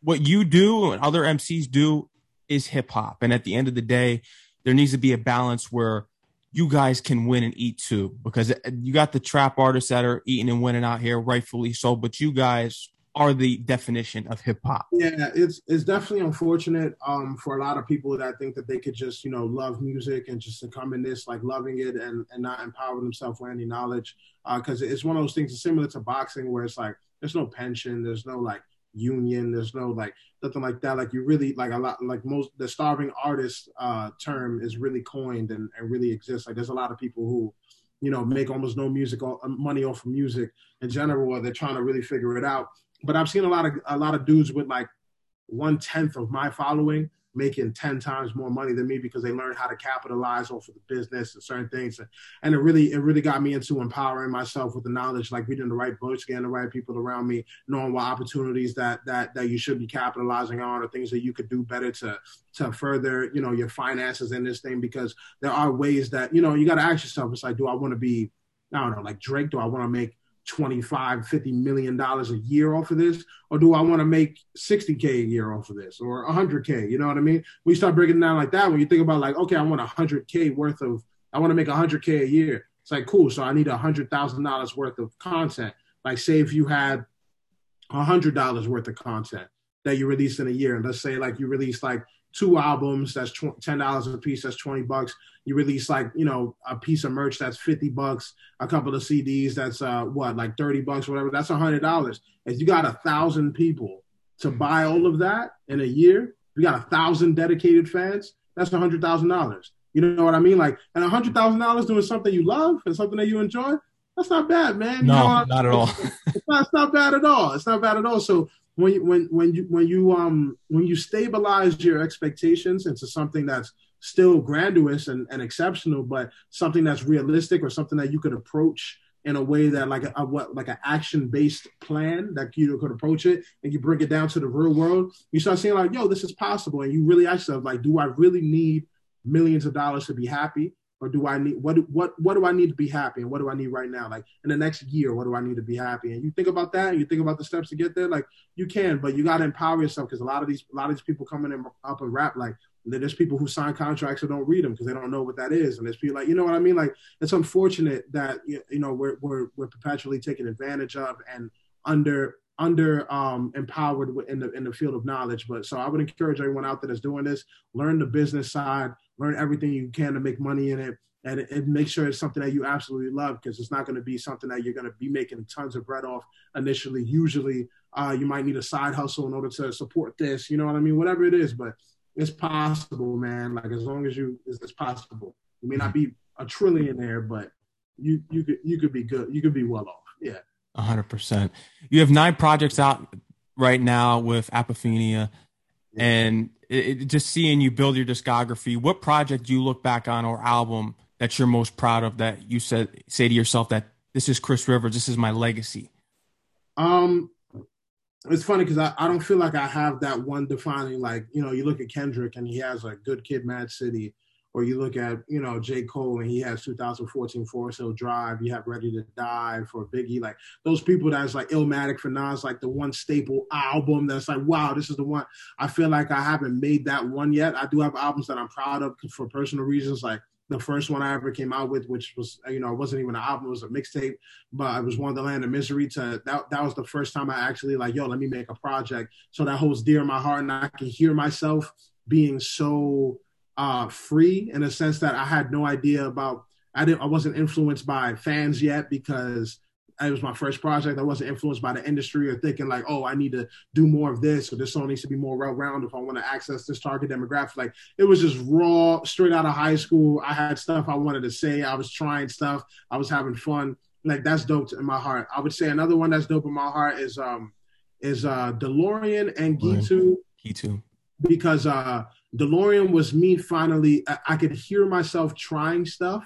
what you do and other mcs do is hip-hop and at the end of the day there needs to be a balance where you guys can win and eat too because uh, you got the trap artists that are eating and winning out here rightfully so but you guys are the definition of hip hop. Yeah, it's it's definitely unfortunate um, for a lot of people that think that they could just you know love music and just come in this like loving it and and not empower themselves with any knowledge because uh, it's one of those things similar to boxing where it's like there's no pension, there's no like union, there's no like nothing like that. Like you really like a lot like most the starving artist uh, term is really coined and, and really exists. Like there's a lot of people who you know make almost no music or money off of music in general or they're trying to really figure it out but I've seen a lot of a lot of dudes with like one tenth of my following making 10 times more money than me because they learned how to capitalize off of the business and certain things. And it really it really got me into empowering myself with the knowledge like reading the right books getting the right people around me knowing what opportunities that that that you should be capitalizing on or things that you could do better to to further you know your finances in this thing. Because there are ways that you know you got to ask yourself it's like do i want to be i don't know like drake? Do i want to make 25 50 million dollars a year off of this? Or do i want to make 60k a year off of this or 100k you know what i mean? When you start breaking down like that when you think about like okay i want 100k worth of i want to make 100k a year. It's like cool so i need $100000 worth of content. Like say if you had $100 worth of content that you release in a year and let's say like you release like two albums that's ten dollars a piece that's 20 bucks. You release like you know a piece of merch that's 50 bucks a couple of cds that's uh what like 30 bucks whatever that's a hundred dollars. If you got a thousand people to buy all of that in a year you got a thousand dedicated fans that's a hundred thousand dollars. You know what i mean? Like and a hundred thousand dollars doing something you love and something that you enjoy that's not bad man. No you know, not at all. [LAUGHS] It's, not, it's not bad at all. It's not bad at all. So when you, when when you when you um when you stabilize your expectations into something that's still grandiose and, and exceptional, but something that's realistic or something that you could approach in a way that like a, a what like an action based plan that you could approach it and you bring it down to the real world, you start seeing like, yo, this is possible, and you really ask yourself like, do I really need millions of dollars to be happy? Or do I need what what what do I need to be happy and what do I need right now? Like in the next year, what do I need to be happy? And you think about that, and you think about the steps to get there. Like you can, but you got to empower yourself because a lot of these a lot of these people coming in up and rap like there's people who sign contracts and don't read them because they don't know what that is, and there's people like you know what I mean. Like it's unfortunate that you know we're we're we're perpetually taken advantage of and under under um, empowered in the in the field of knowledge. But so I would encourage everyone out there that's doing this, learn the business side, learn everything you can to make money in it, and, and make sure it's something that you absolutely love because it's not going to be something that you're going to be making tons of bread off initially. Usually, uh, you might need a side hustle in order to support this. You know what I mean? Whatever it is, but it's possible, man. Like as long as you, it's, possible. You may not be a trillionaire, but you you could you could be good. You could be well off. Yeah hundred percent. You have nine projects out right now with Apophenia, yeah. and it, it, just seeing you build your discography. What project do you look back on or album that you're most proud of that you said say to yourself that this is Chris Rivers, this is my legacy? Um, it's funny because I, I don't feel like I have that one defining like you know you look at Kendrick and he has a Good Kid, Mad City or you look at, you know, J. Cole and he has 2014 Forest Hill Drive, you have Ready to Die for Biggie, like those people that's like Illmatic for Nas, like the one staple album that's like, wow, this is the one. I feel like I haven't made that one yet. I do have albums that I'm proud of for personal reasons, like the first one I ever came out with, which was, you know, it wasn't even an album, it was a mixtape, but it was Wonderland of Misery to that that was the first time I actually like, yo, let me make a project. So that holds dear in my heart and I can hear myself being so uh, free in a sense that I had no idea about. I didn't. I wasn't influenced by fans yet because it was my first project. I wasn't influenced by the industry or thinking like, oh, I need to do more of this or this song needs to be more well-rounded if I want to access this target demographic. Like it was just raw, straight out of high school. I had stuff I wanted to say. I was trying stuff. I was having fun. Like that's dope in my heart. I would say another one that's dope in my heart is um is uh DeLorean and Gitu. Gitu. Because uh DeLorean was me finally. I, I could hear myself trying stuff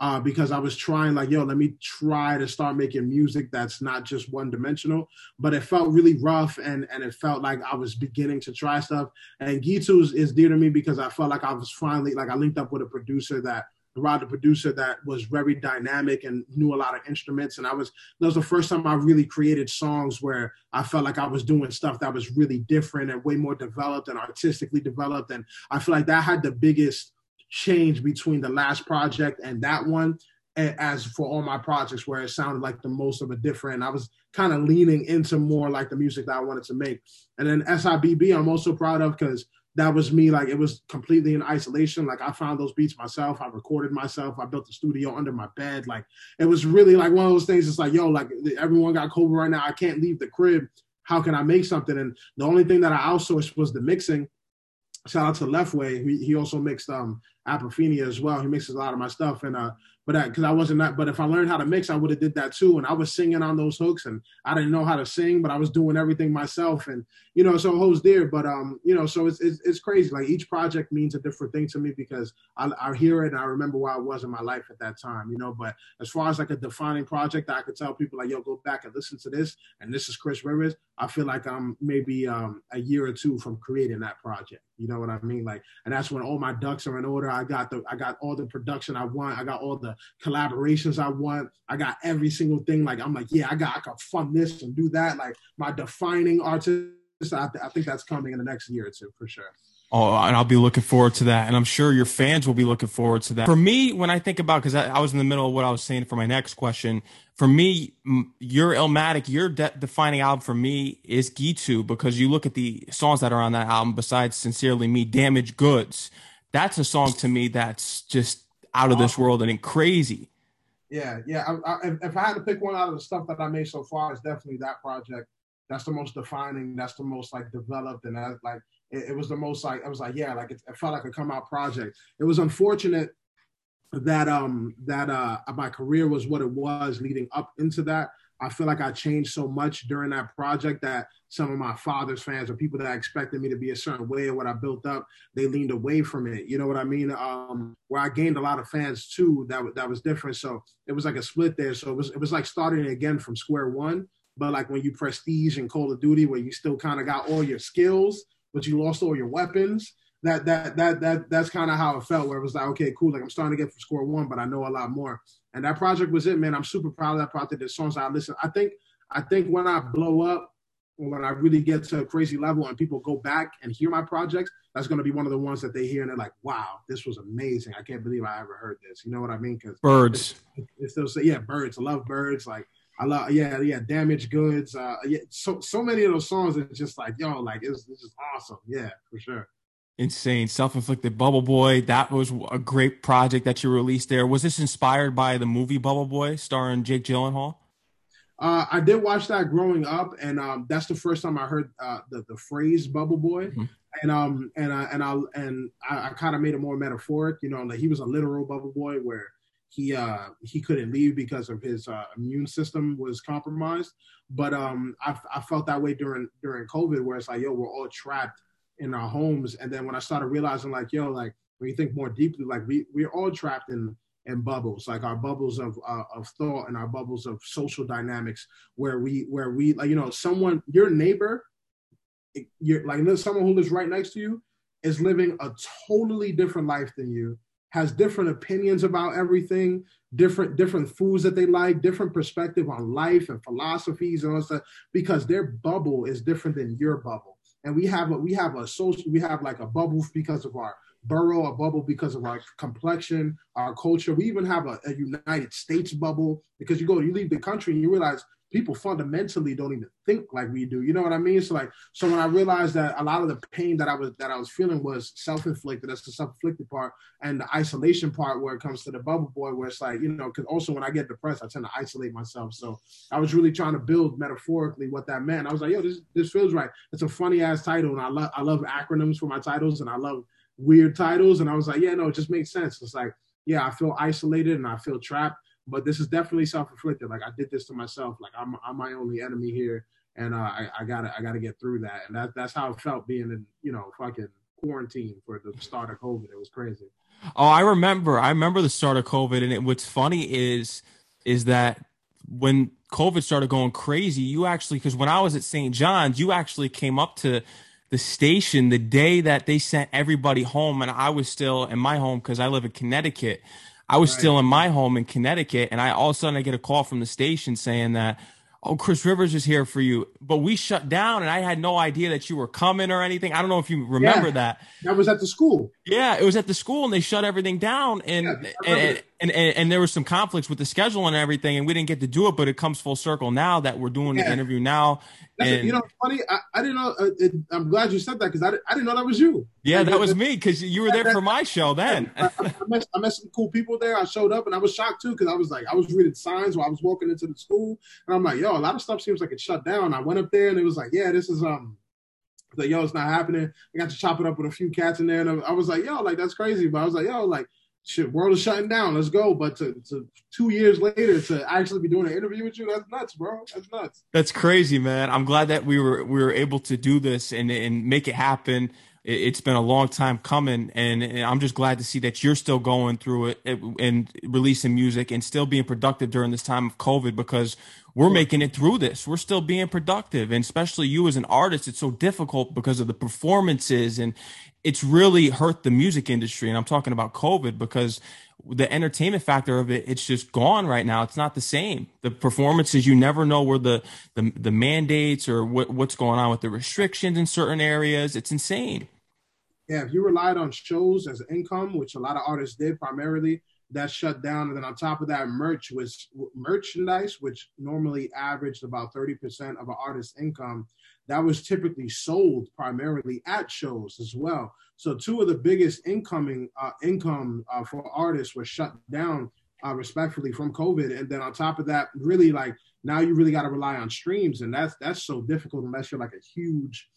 uh, because I was trying, like, yo, let me try to start making music that's not just one dimensional. But it felt really rough, and and it felt like I was beginning to try stuff. And Gitu is, is dear to me because I felt like I was finally like I linked up with a producer that Rod, the producer, that was very dynamic and knew a lot of instruments. And I was that was the first time I really created songs where I felt like I was doing stuff that was really different and way more developed and artistically developed. And I feel like that had the biggest change between the last project and that one. As for all my projects, where it sounded like the most of a different, I was kind of leaning into more like the music that I wanted to make. And then SIBB, I'm also proud of because that was me like it was completely in isolation. Like i found those beats myself. I recorded myself. I built the studio under my bed. Like it was really like one of those things. It's like yo like everyone got covid right now. I can't leave the crib. How can i make something? And the only thing that i outsourced was the mixing. Shout out to leftway he, he also mixed um apophenia as well. He mixes a lot of my stuff. And uh but because I, I, wasn't that. But if I learned how to mix, I would have did that too. And I was singing on those hooks, and I didn't know how to sing, but I was doing everything myself, and you know, so holds there. But um, you know, so it's, it's, it's crazy. Like each project means a different thing to me because I, I hear it and I remember where I was in my life at that time. You know, but as far as like a defining project, I could tell people like, yo, go back and listen to this, and this is Chris Rivers. I feel like I'm maybe um a year or two from creating that project. You know what I mean? Like, and that's when all my ducks are in order. I got the I got all the production I want. I got all the collaborations I want. I got every single thing. Like I'm like, yeah, I got I can fund this and do that. Like my defining artist. I, th- I think that's coming in the next year or two for sure. Oh, and I'll be looking forward to that. And I'm sure your fans will be looking forward to that. For me, when I think about, because I, I, was in the middle of what I was saying for my next question, for me, your Illmatic, your de- defining album for me is Gitu, because you look at the songs that are on that album, besides Sincerely Me, Damaged Goods. That's a song to me that's just out of this oh. world and crazy. Yeah, yeah. I, I, if I had to pick one out of the stuff that I made so far, it's definitely that project. That's the most defining. That's the most like developed, and that like it, it, was the most like I was like, yeah, like it, it, felt like a come out project. It was unfortunate that um that uh my career was what it was leading up into that. I feel like I changed so much during that project that some of my father's fans or people that expected me to be a certain way or what I built up, they leaned away from it. You know what I mean? Um, where I gained a lot of fans too, that that was different. So it was like a split there. So it was it was like starting again from square one. But like when you prestige and Call of Duty, where you still kind of got all your skills, but you lost all your weapons. That that that that that's kind of how it felt. Where it was like, okay, cool. Like I'm starting to get from score one, but I know a lot more. And that project was it, man. I'm super proud of that project. The songs I listen. I think I think when I blow up, when I really get to a crazy level, and people go back and hear my projects, that's going to be one of the ones that they hear and they're like, "Wow, this was amazing! I can't believe I ever heard this." You know what I mean? Because birds. It's, it's still say, yeah, birds. I love birds. Like I love, yeah, yeah, damaged goods. Uh, yeah, so so many of those songs are just like, yo, like it's, it's just awesome. Yeah, for sure. Insane, self-inflicted Bubble Boy. That was a great project that you released there. Was this inspired by the movie Bubble Boy, starring Jake Gyllenhaal? Uh, I did watch that growing up, and um, that's the first time I heard uh, the the phrase "bubble boy," mm-hmm. and um, and I and I and I, I kind of made it more metaphoric. You know, like he was a literal bubble boy, where he uh he couldn't leave because of his uh, immune system was compromised. But um, I, I felt that way during during COVID, where it's like, yo, we're all trapped in our homes. And then when I started realizing, like, yo, like when you think more deeply, like we we're all trapped in in bubbles, like our bubbles of uh, of thought and our bubbles of social dynamics, where we where we like you know someone your neighbor, you're like someone who lives right next to you is living a totally different life than you has different opinions about everything, different different foods that they like, different perspective on life and philosophies and all stuff, because their bubble is different than your bubble. And we have a we have a social we have like a bubble because of our borough, a bubble because of our complexion, our culture. We even have a, a United States bubble because you go you leave the country and you realize people fundamentally don't even think like we do. You know what I mean? So like, so when I realized that a lot of the pain that I was that I was feeling was self-inflicted, that's the self-inflicted part, and the isolation part where it comes to the bubble boy, where it's like, you know, because also when I get depressed, I tend to isolate myself. So I was really trying to build metaphorically what that meant. I was like, yo, this this feels right. It's a funny ass title, and I love I love acronyms for my titles, and I love weird titles, and I was like, yeah, no, it just makes sense. It's like, yeah, I feel isolated and I feel trapped but this is definitely self-inflicted. Like I did this to myself. Like I'm I'm my only enemy here, and uh, I, I gotta I gotta get through that. And that that's how it felt being in you know fucking quarantine for the start of COVID. It was crazy. Oh, I remember. I remember the start of COVID, and it, what's funny is is that when COVID started going crazy, you actually because when I was at St. John's, you actually came up to the station the day that they sent everybody home, and I was still in my home because I live in Connecticut. I was right. still in my home in Connecticut, and I all of a sudden I get a call from the station saying that oh, Chris Rivers is here for you. But we shut down and I had no idea that you were coming or anything. I don't know if you remember yeah, that. That was at the school. Yeah, it was at the school and they shut everything down and, yeah, and, and, and, and, there was some conflicts with the schedule and everything and we didn't get to do it, but it comes full circle now that we're doing yeah. the interview now. And, you know, funny. I, I didn't know. Uh, it, I'm glad you said that because I, I didn't know that was you. Yeah, that was me because you were there for my show then. [LAUGHS] I, I, met, I met some cool people there. I showed up and I was shocked too because I was like, I was reading signs while I was walking into the school and I'm like, yo, a lot of stuff seems like it shut down. I went up there and it was like, yeah, this is um like, yo, it's not happening. I got to chop it up with a few cats in there, and I was like, yo, like that's crazy. But I was like, yo, like shit, world is shutting down. Let's go. But to, to two years later to actually be doing an interview with you, that's nuts, bro. That's nuts. That's crazy, man. I'm glad that we were we were able to do this and and make it happen it's been a long time coming and, i'm just glad to see that you're still going through it and releasing music and still being productive during this time of covid because we're making it through this we're still being productive and especially you as an artist it's so difficult because of the performances and it's really hurt the music industry and i'm talking about covid because the entertainment factor of it it's just gone right now. It's not the same. The performances you never know where the the, the mandates or what, what's going on with the restrictions in certain areas. It's insane. Yeah if you relied on shows as income which a lot of artists did primarily that shut down. And then on top of that merch was merchandise which normally averaged about 30% of an artist's income that was typically sold primarily at shows as well. So two of the biggest incoming uh, income uh, for artists were shut down uh, respectfully from COVID, and then on top of that, really like now you really got to rely on streams, and that's that's so difficult unless you're like a huge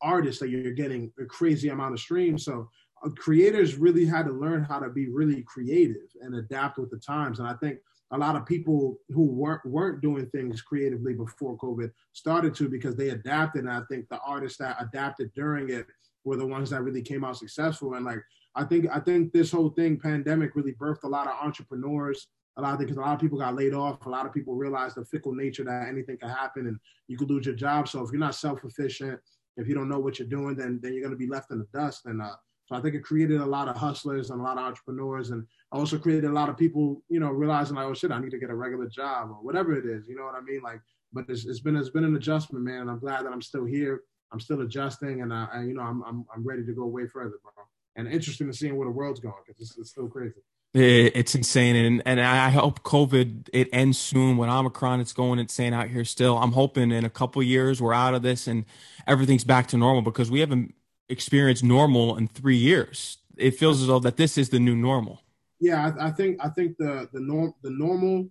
artist that you're getting a crazy amount of streams. So uh, creators really had to learn how to be really creative and adapt with the times, and I think a lot of people who weren't weren't doing things creatively before COVID started to because they adapted. And I think the artists that adapted during it were the ones that really came out successful. And like I think I think this whole thing, pandemic, really birthed a lot of entrepreneurs. A lot of because a lot of people got laid off. A lot of people realized the fickle nature that anything can happen and you could lose your job. So if you're not self efficient, if you don't know what you're doing, then then you're to be left in the dust. And uh, so I think it created a lot of hustlers and a lot of entrepreneurs, and also created a lot of people, you know, realizing like, oh shit, I need to get a regular job or whatever it is. You know what I mean? Like, but it's, it's been it's been an adjustment, man. and I'm glad that I'm still here. I'm still adjusting, and I, I you know, I'm, I'm I'm ready to go way further, bro. And interesting to seeing where the world's going because it's, it's still crazy. It's insane, and and I hope COVID it ends soon. When Omicron, it's going insane out here still. I'm hoping in a couple years we're out of this and everything's back to normal because we haven't experienced normal in three years. It feels as though that this is the new normal. Yeah, I, I think I think the the norm the normal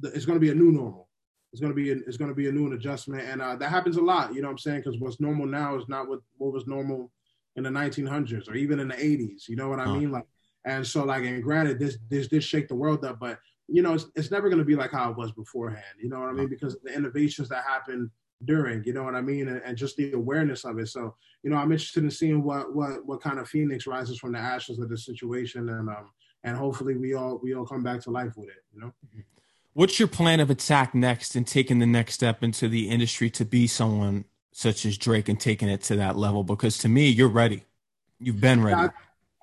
the, it's going to be a new normal. It's going to be a, it's going to be a new adjustment, and uh, that happens a lot. You know what I'm saying? Because what's normal now is not what what was normal in the 1900s or even in the 80s. You know what I mean? Like, and so like, and granted, this this did shake the world up, but you know, it's, it's never going to be like how it was beforehand. You know what I mean? Because the innovations that happened during, you know what I mean, and, and, just the awareness of it. So, you know, I'm interested in seeing what what what kind of phoenix rises from the ashes of the situation, and um and hopefully we all we all come back to life with it. You know. What's your plan of attack next and taking the next step into the industry to be someone such as Drake and taking it to that level? Because to me, you're ready. You've been ready. I,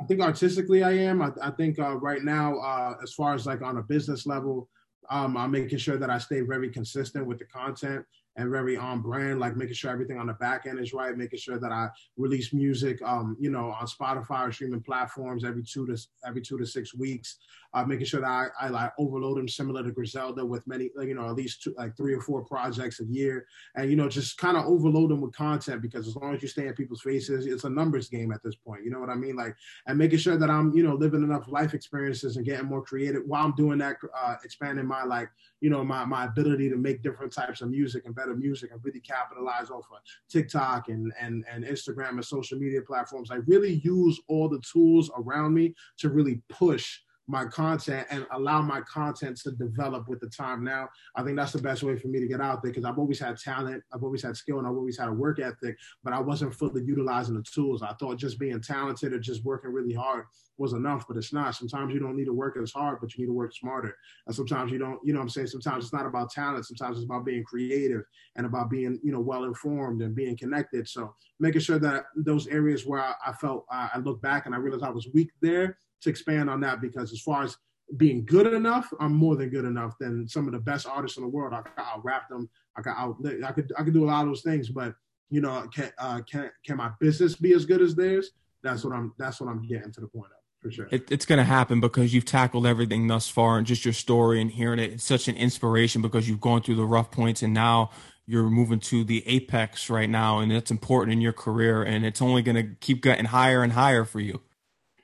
I think artistically, I am. I, I think uh, right now, uh, as far as like on a business level, um, I'm making sure that I stay very consistent with the content and very on brand, like making sure everything on the back end is right, making sure that I release music, um, you know, on Spotify or streaming platforms every two to every two to six weeks, uh, making sure that I, I like overload them similar to Griselda with many, you know, at least two, like three or four projects a year, and you know, just kind of overload them with content because as long as you stay in people's faces, it's a numbers game at this point. You know what I mean? Like, and making sure that I'm, you know, living enough life experiences and getting more creative while I'm doing that, uh, expanding my like, you know, my my ability to make different types of music and better music and really capitalize off of TikTok and and and Instagram and social media platforms. I really use all the tools around me to really push my content and allow my content to develop with the time now. I think that's the best way for me to get out there because I've always had talent, I've always had skill, and I've always had a work ethic, but I wasn't fully utilizing the tools. I thought just being talented or just working really hard was enough, but it's not. Sometimes you don't need to work as hard, but you need to work smarter. And sometimes you don't, you know I'm saying? Sometimes it's not about talent. Sometimes it's about being creative and about being, you know, well informed and being connected. So making sure that those areas where I, I felt I look back and I realized I was weak there, to expand on that because as far as being good enough, I'm more than good enough than some of the best artists in the world. I can rap them. I can out, I could I could do a lot of those things, but you know, can uh, can can my business be as good as theirs? That's what I'm that's what I'm getting to the point of. For sure. It, it's going to happen because you've tackled everything thus far, and just your story and hearing it, it's such an inspiration because you've gone through the rough points, and now you're moving to the apex right now, and it's important in your career, and it's only going to keep getting higher and higher for you.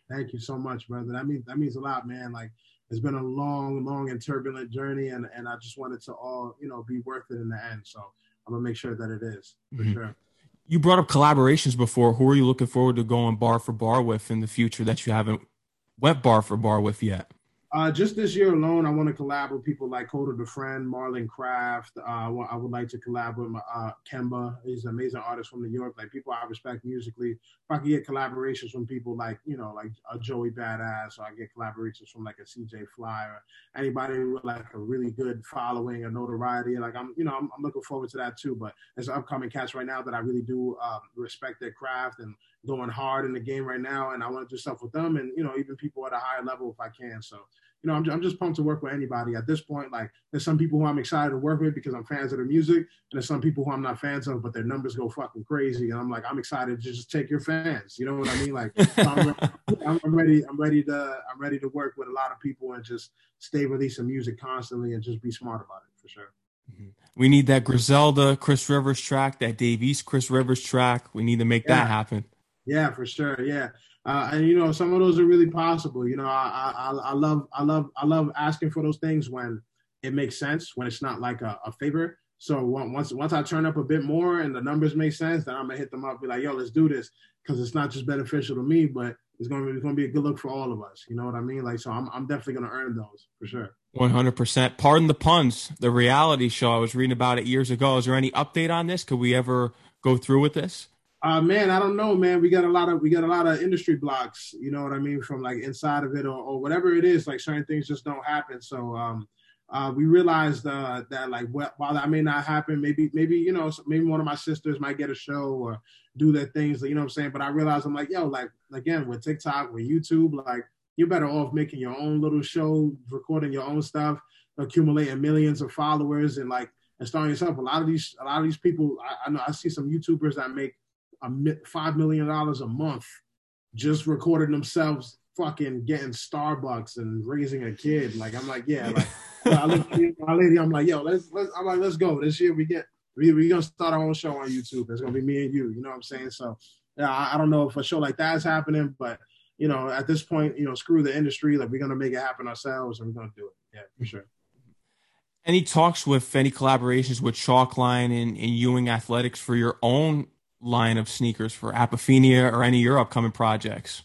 Thank you so much, brother. That means that means a lot, man. Like it's been a long, long and turbulent journey, and and I just wanted to all you know be worth it in the end. So I'm gonna make sure that it is for mm-hmm. sure. You brought up collaborations before. Who are you looking forward to going bar for bar with in the future that you haven't went bar for bar with yet? Uh, just this year alone, I want to collab with people like Kota the Friend, Marlon Craft. Uh, I would like to collab with my, uh, Kemba. He's an amazing artist from New York. Like people I respect musically. If I can get collaborations from people like you know like a Joey Badass, or I get collaborations from like a CJ Fly or anybody with like a really good following or notoriety. Like I'm you know I'm, I'm looking forward to that too. But there's upcoming cats right now that I really do um, respect their craft and going hard in the game right now, and I want to do stuff with them, and you know even people at a higher level if I can. So you know, I'm, I'm just pumped to work with anybody at this point. Like, there's some people who I'm excited to work with because I'm fans of their music, and there's some people who I'm not fans of, but their numbers go fucking crazy, and I'm like, I'm excited to just take your fans. You know what I mean? Like, [LAUGHS] I'm, I'm, ready. I'm ready to. I'm ready to work with a lot of people and just stay releasing music constantly and just be smart about it for sure. Mm-hmm. We need that Griselda Chris Rivers track, that Dave East Chris Rivers track. We need to make yeah. that happen. Yeah, for sure. Yeah. Uh, and you know, some of those are really possible. You know, I, I I love I love I love asking for those things when it makes sense, when it's not like a, a favor. So once once I turn up a bit more and the numbers make sense, then I'm gonna hit them up, be like, "Yo, let's do this," because it's not just beneficial to me, but it's gonna be it's gonna be a good look for all of us. You know what I mean? Like, so I'm I'm definitely gonna earn those for sure. One hundred percent. Pardon the puns. The reality show I was reading about it years ago. Is there any update on this? Could we ever go through with this? Uh, man, I don't know, man. We got a lot of we got a lot of industry blocks. You know what I mean? From like inside of it or, or whatever it is. Like certain things just don't happen. So um, uh, we realized uh, that like while that may not happen, maybe maybe you know maybe one of my sisters might get a show or do their things. You know what I'm saying? But I realized I'm like, yo, like again with TikTok, with YouTube, like you're better off making your own little show, recording your own stuff, accumulating millions of followers, and like and starting yourself. A lot of these a lot of these people, I, I know I see some YouTubers that make five million dollars a month just recording themselves fucking getting Starbucks and raising a kid. Like I'm like, yeah, like I look at my lady, I'm like, yo, let's let's I'm like, let's go. This year we get we we gonna start our own show on YouTube. It's gonna be me and you, you know what I'm saying? So yeah, I, I don't know if a show like that is happening, but you know, at this point, you know, screw the industry, like we're gonna make it happen ourselves and we're gonna do it. Yeah, for sure. Any talks with any collaborations with Chalkline and, and Ewing Athletics for your own line of sneakers for Apophenia or any of your upcoming projects?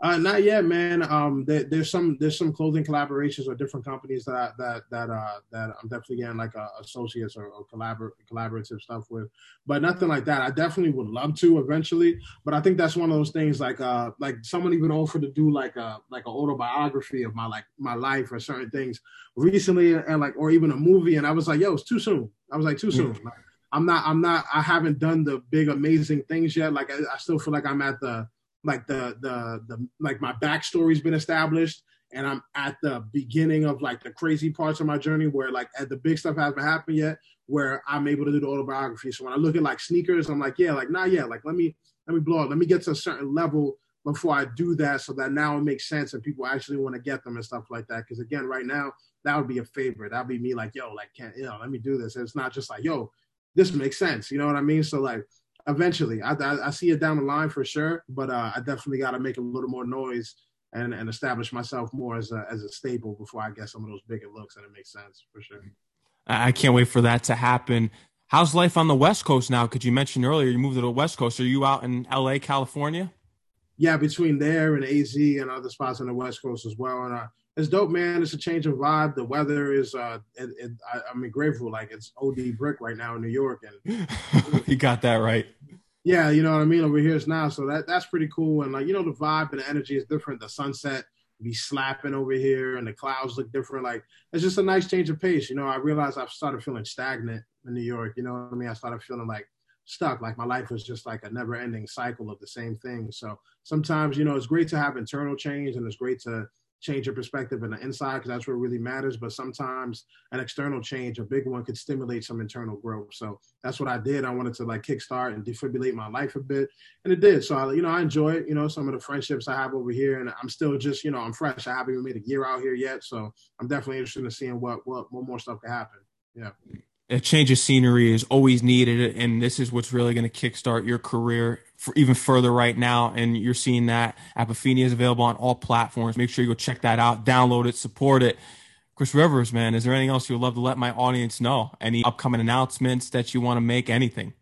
Uh, not yet, man. Um, there, there's some there's some clothing collaborations with different companies that that that uh that I'm definitely getting like uh, associates or, or collabor- collaborative stuff with, but nothing like that. I definitely would love to eventually, but I think that's one of those things like uh like someone even offered to do like a like an autobiography of my like my life or certain things recently and like or even a movie, and I was like, yo, it's too soon. I was like, too soon. Mm-hmm. Like, I'm not I'm not I haven't done the big amazing things yet. Like I, I still feel like I'm at the like the the the like my backstory's been established and I'm at the beginning of like the crazy parts of my journey where like at the big stuff hasn't happened yet where I'm able to do the autobiography. So when I look at like sneakers, I'm like, yeah, like not yet. Like let me let me blow up. Let me get to a certain level before I do that so that now it makes sense and people actually want to get them and stuff like that. Cause again, right now, that would be a favorite. That'd be me like, yo, like can't you know, let me do this. And it's not just like, yo, this makes sense. You know what I mean? So like eventually, I, I, I see it down the line for sure, but uh, I definitely got to make a little more noise and, and establish myself more as a, as a staple before I get some of those bigger looks, and it makes sense for sure. I can't wait for that to happen. How's life on the West Coast now? Could you mention earlier you moved to the West Coast? Are you out in LA, California? Yeah, between there and AZ and other spots on the West Coast as well. And uh, it's dope, man. It's a change of vibe. The weather is, uh, it, it, I, I mean, grateful. Like it's OD brick right now in New York, and [LAUGHS] you got that right. Yeah, you know what I mean. Over here it's now, so that that's pretty cool. And like you know, the vibe and the energy is different. The sunset be slapping over here, and the clouds look different. Like it's just a nice change of pace. You know, I realized I've started feeling stagnant in New York. You know what I mean? I started feeling like stuck. Like my life was just like a never ending cycle of the same thing. So sometimes, you know, it's great to have internal change and it's great to change your perspective in the inside because that's what really matters. But sometimes an external change, a big one, could stimulate some internal growth. So that's what I did. I wanted to like kickstart and defibrillate my life a bit, and it did. So I, you know, I enjoy it. You know, some of the friendships I have over here, and I'm still just, you know, I'm fresh. I haven't even made a year out here yet, so I'm definitely interested in seeing what what what more stuff can happen. Yeah a change of scenery is always needed, and this is what's really going to kickstart your career even further right now. And you're seeing that Apophenia is available on all platforms. Make sure you go check that out, download it, support it. Chris Rivers, man, is there anything else you would love to let my audience know? Any upcoming announcements that you want to make? Anything?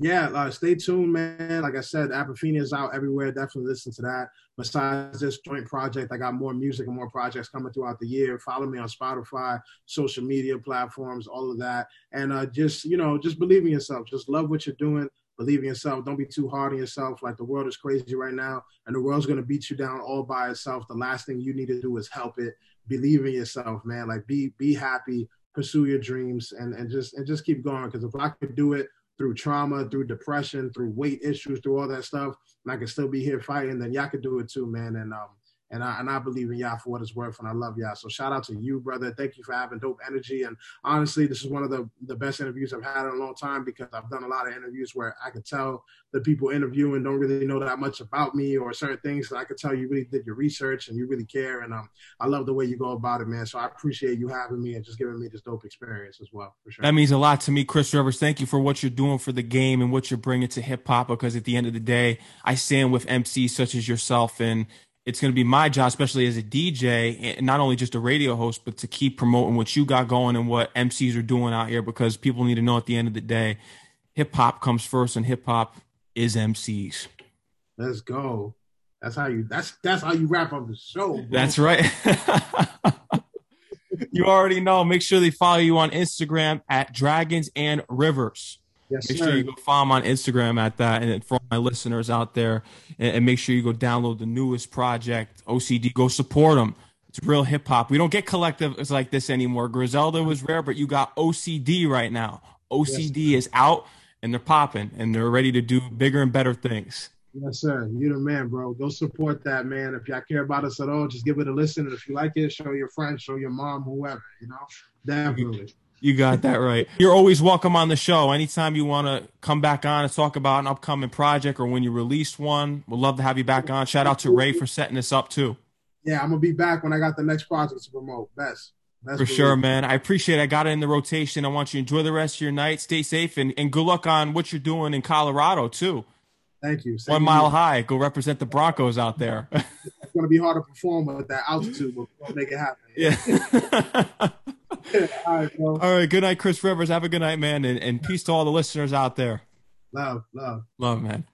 Yeah, uh, stay tuned, man. Like I said, Apophenia is out everywhere. Definitely listen to that. Besides this joint project, I got more music and more projects coming throughout the year. Follow me on Spotify, social media platforms, all of that. And uh, just, you know, just believe in yourself. Just love what you're doing. Believe in yourself. Don't be too hard on yourself. Like the world is crazy right now, and the world's to beat you down all by itself. The last thing you need to do is help it. Believe in yourself, man. Like be be happy, pursue your dreams, and and just and just keep going. Because if I could do it through trauma, through depression, through weight issues, through all that stuff, and I can still be here fighting, then y'all could do it too, man. And um, and I and I believe in y'all for what it's worth, and I love y'all. So shout out to you, brother. Thank you for having dope energy. And honestly, this is one of the the best interviews I've had in a long time because I've done a lot of interviews where I could tell the people interviewing don't really know that much about me or certain things. So I could tell you really did your research and you really care. And um, I love the way you go about it, man. So I appreciate you having me and just giving me this dope experience as well. For sure. That means a lot to me, Chris Rivers. Thank you for what you're doing for the game and what you're bringing to hip hop. Because at the end of the day, I stand with MCs such as yourself and it's going to be my job, especially as a DJ, and not only just a radio host, but to keep promoting what you got going and what MCs are doing out here because people need to know at the end of the day, hip hop comes first and hip hop is MCs. Let's go. That's how you that's that's how you wrap up the show. Bro. That's right. [LAUGHS] you already know. Make sure they follow you on Instagram at Dragons and Rivers. Yes, make sir. sure you go follow them on Instagram at that. And for all my listeners out there, and, and, make sure you go download the newest project, OCD. Go support them. It's real hip hop. We don't get collectives like this anymore. Griselda was rare, but you got OCD right now. OCD yes, is out and they're popping and they're ready to do bigger and better things. Yes, sir. You the man, bro. Go support that, man. If y'all care about us at all, just give it a listen. And if you like it, show your friends, show your mom, whoever, you know? Definitely. You got that right. You're always welcome on the show. Anytime you want to come back on and talk about an upcoming project or when you release one, we'd love to have you back on. Shout out to Ray for setting this up too. Yeah, I'm gonna be back when I got the next project to promote. Best. Best for sure, man. I appreciate it. I got it in the rotation. I want you to enjoy the rest of your night. Stay safe and, and good luck on what you're doing in Colorado too. Thank you. Same One mile you. high. Go represent the Broncos out there. [LAUGHS] it's gonna be hard to perform at that altitude, but we'll make it happen. [LAUGHS] Yeah. [LAUGHS] all right, bro. All right. Good night, Chris Rivers. Have a good night, man. And, and peace to all the listeners out there. Love, love. Love, man.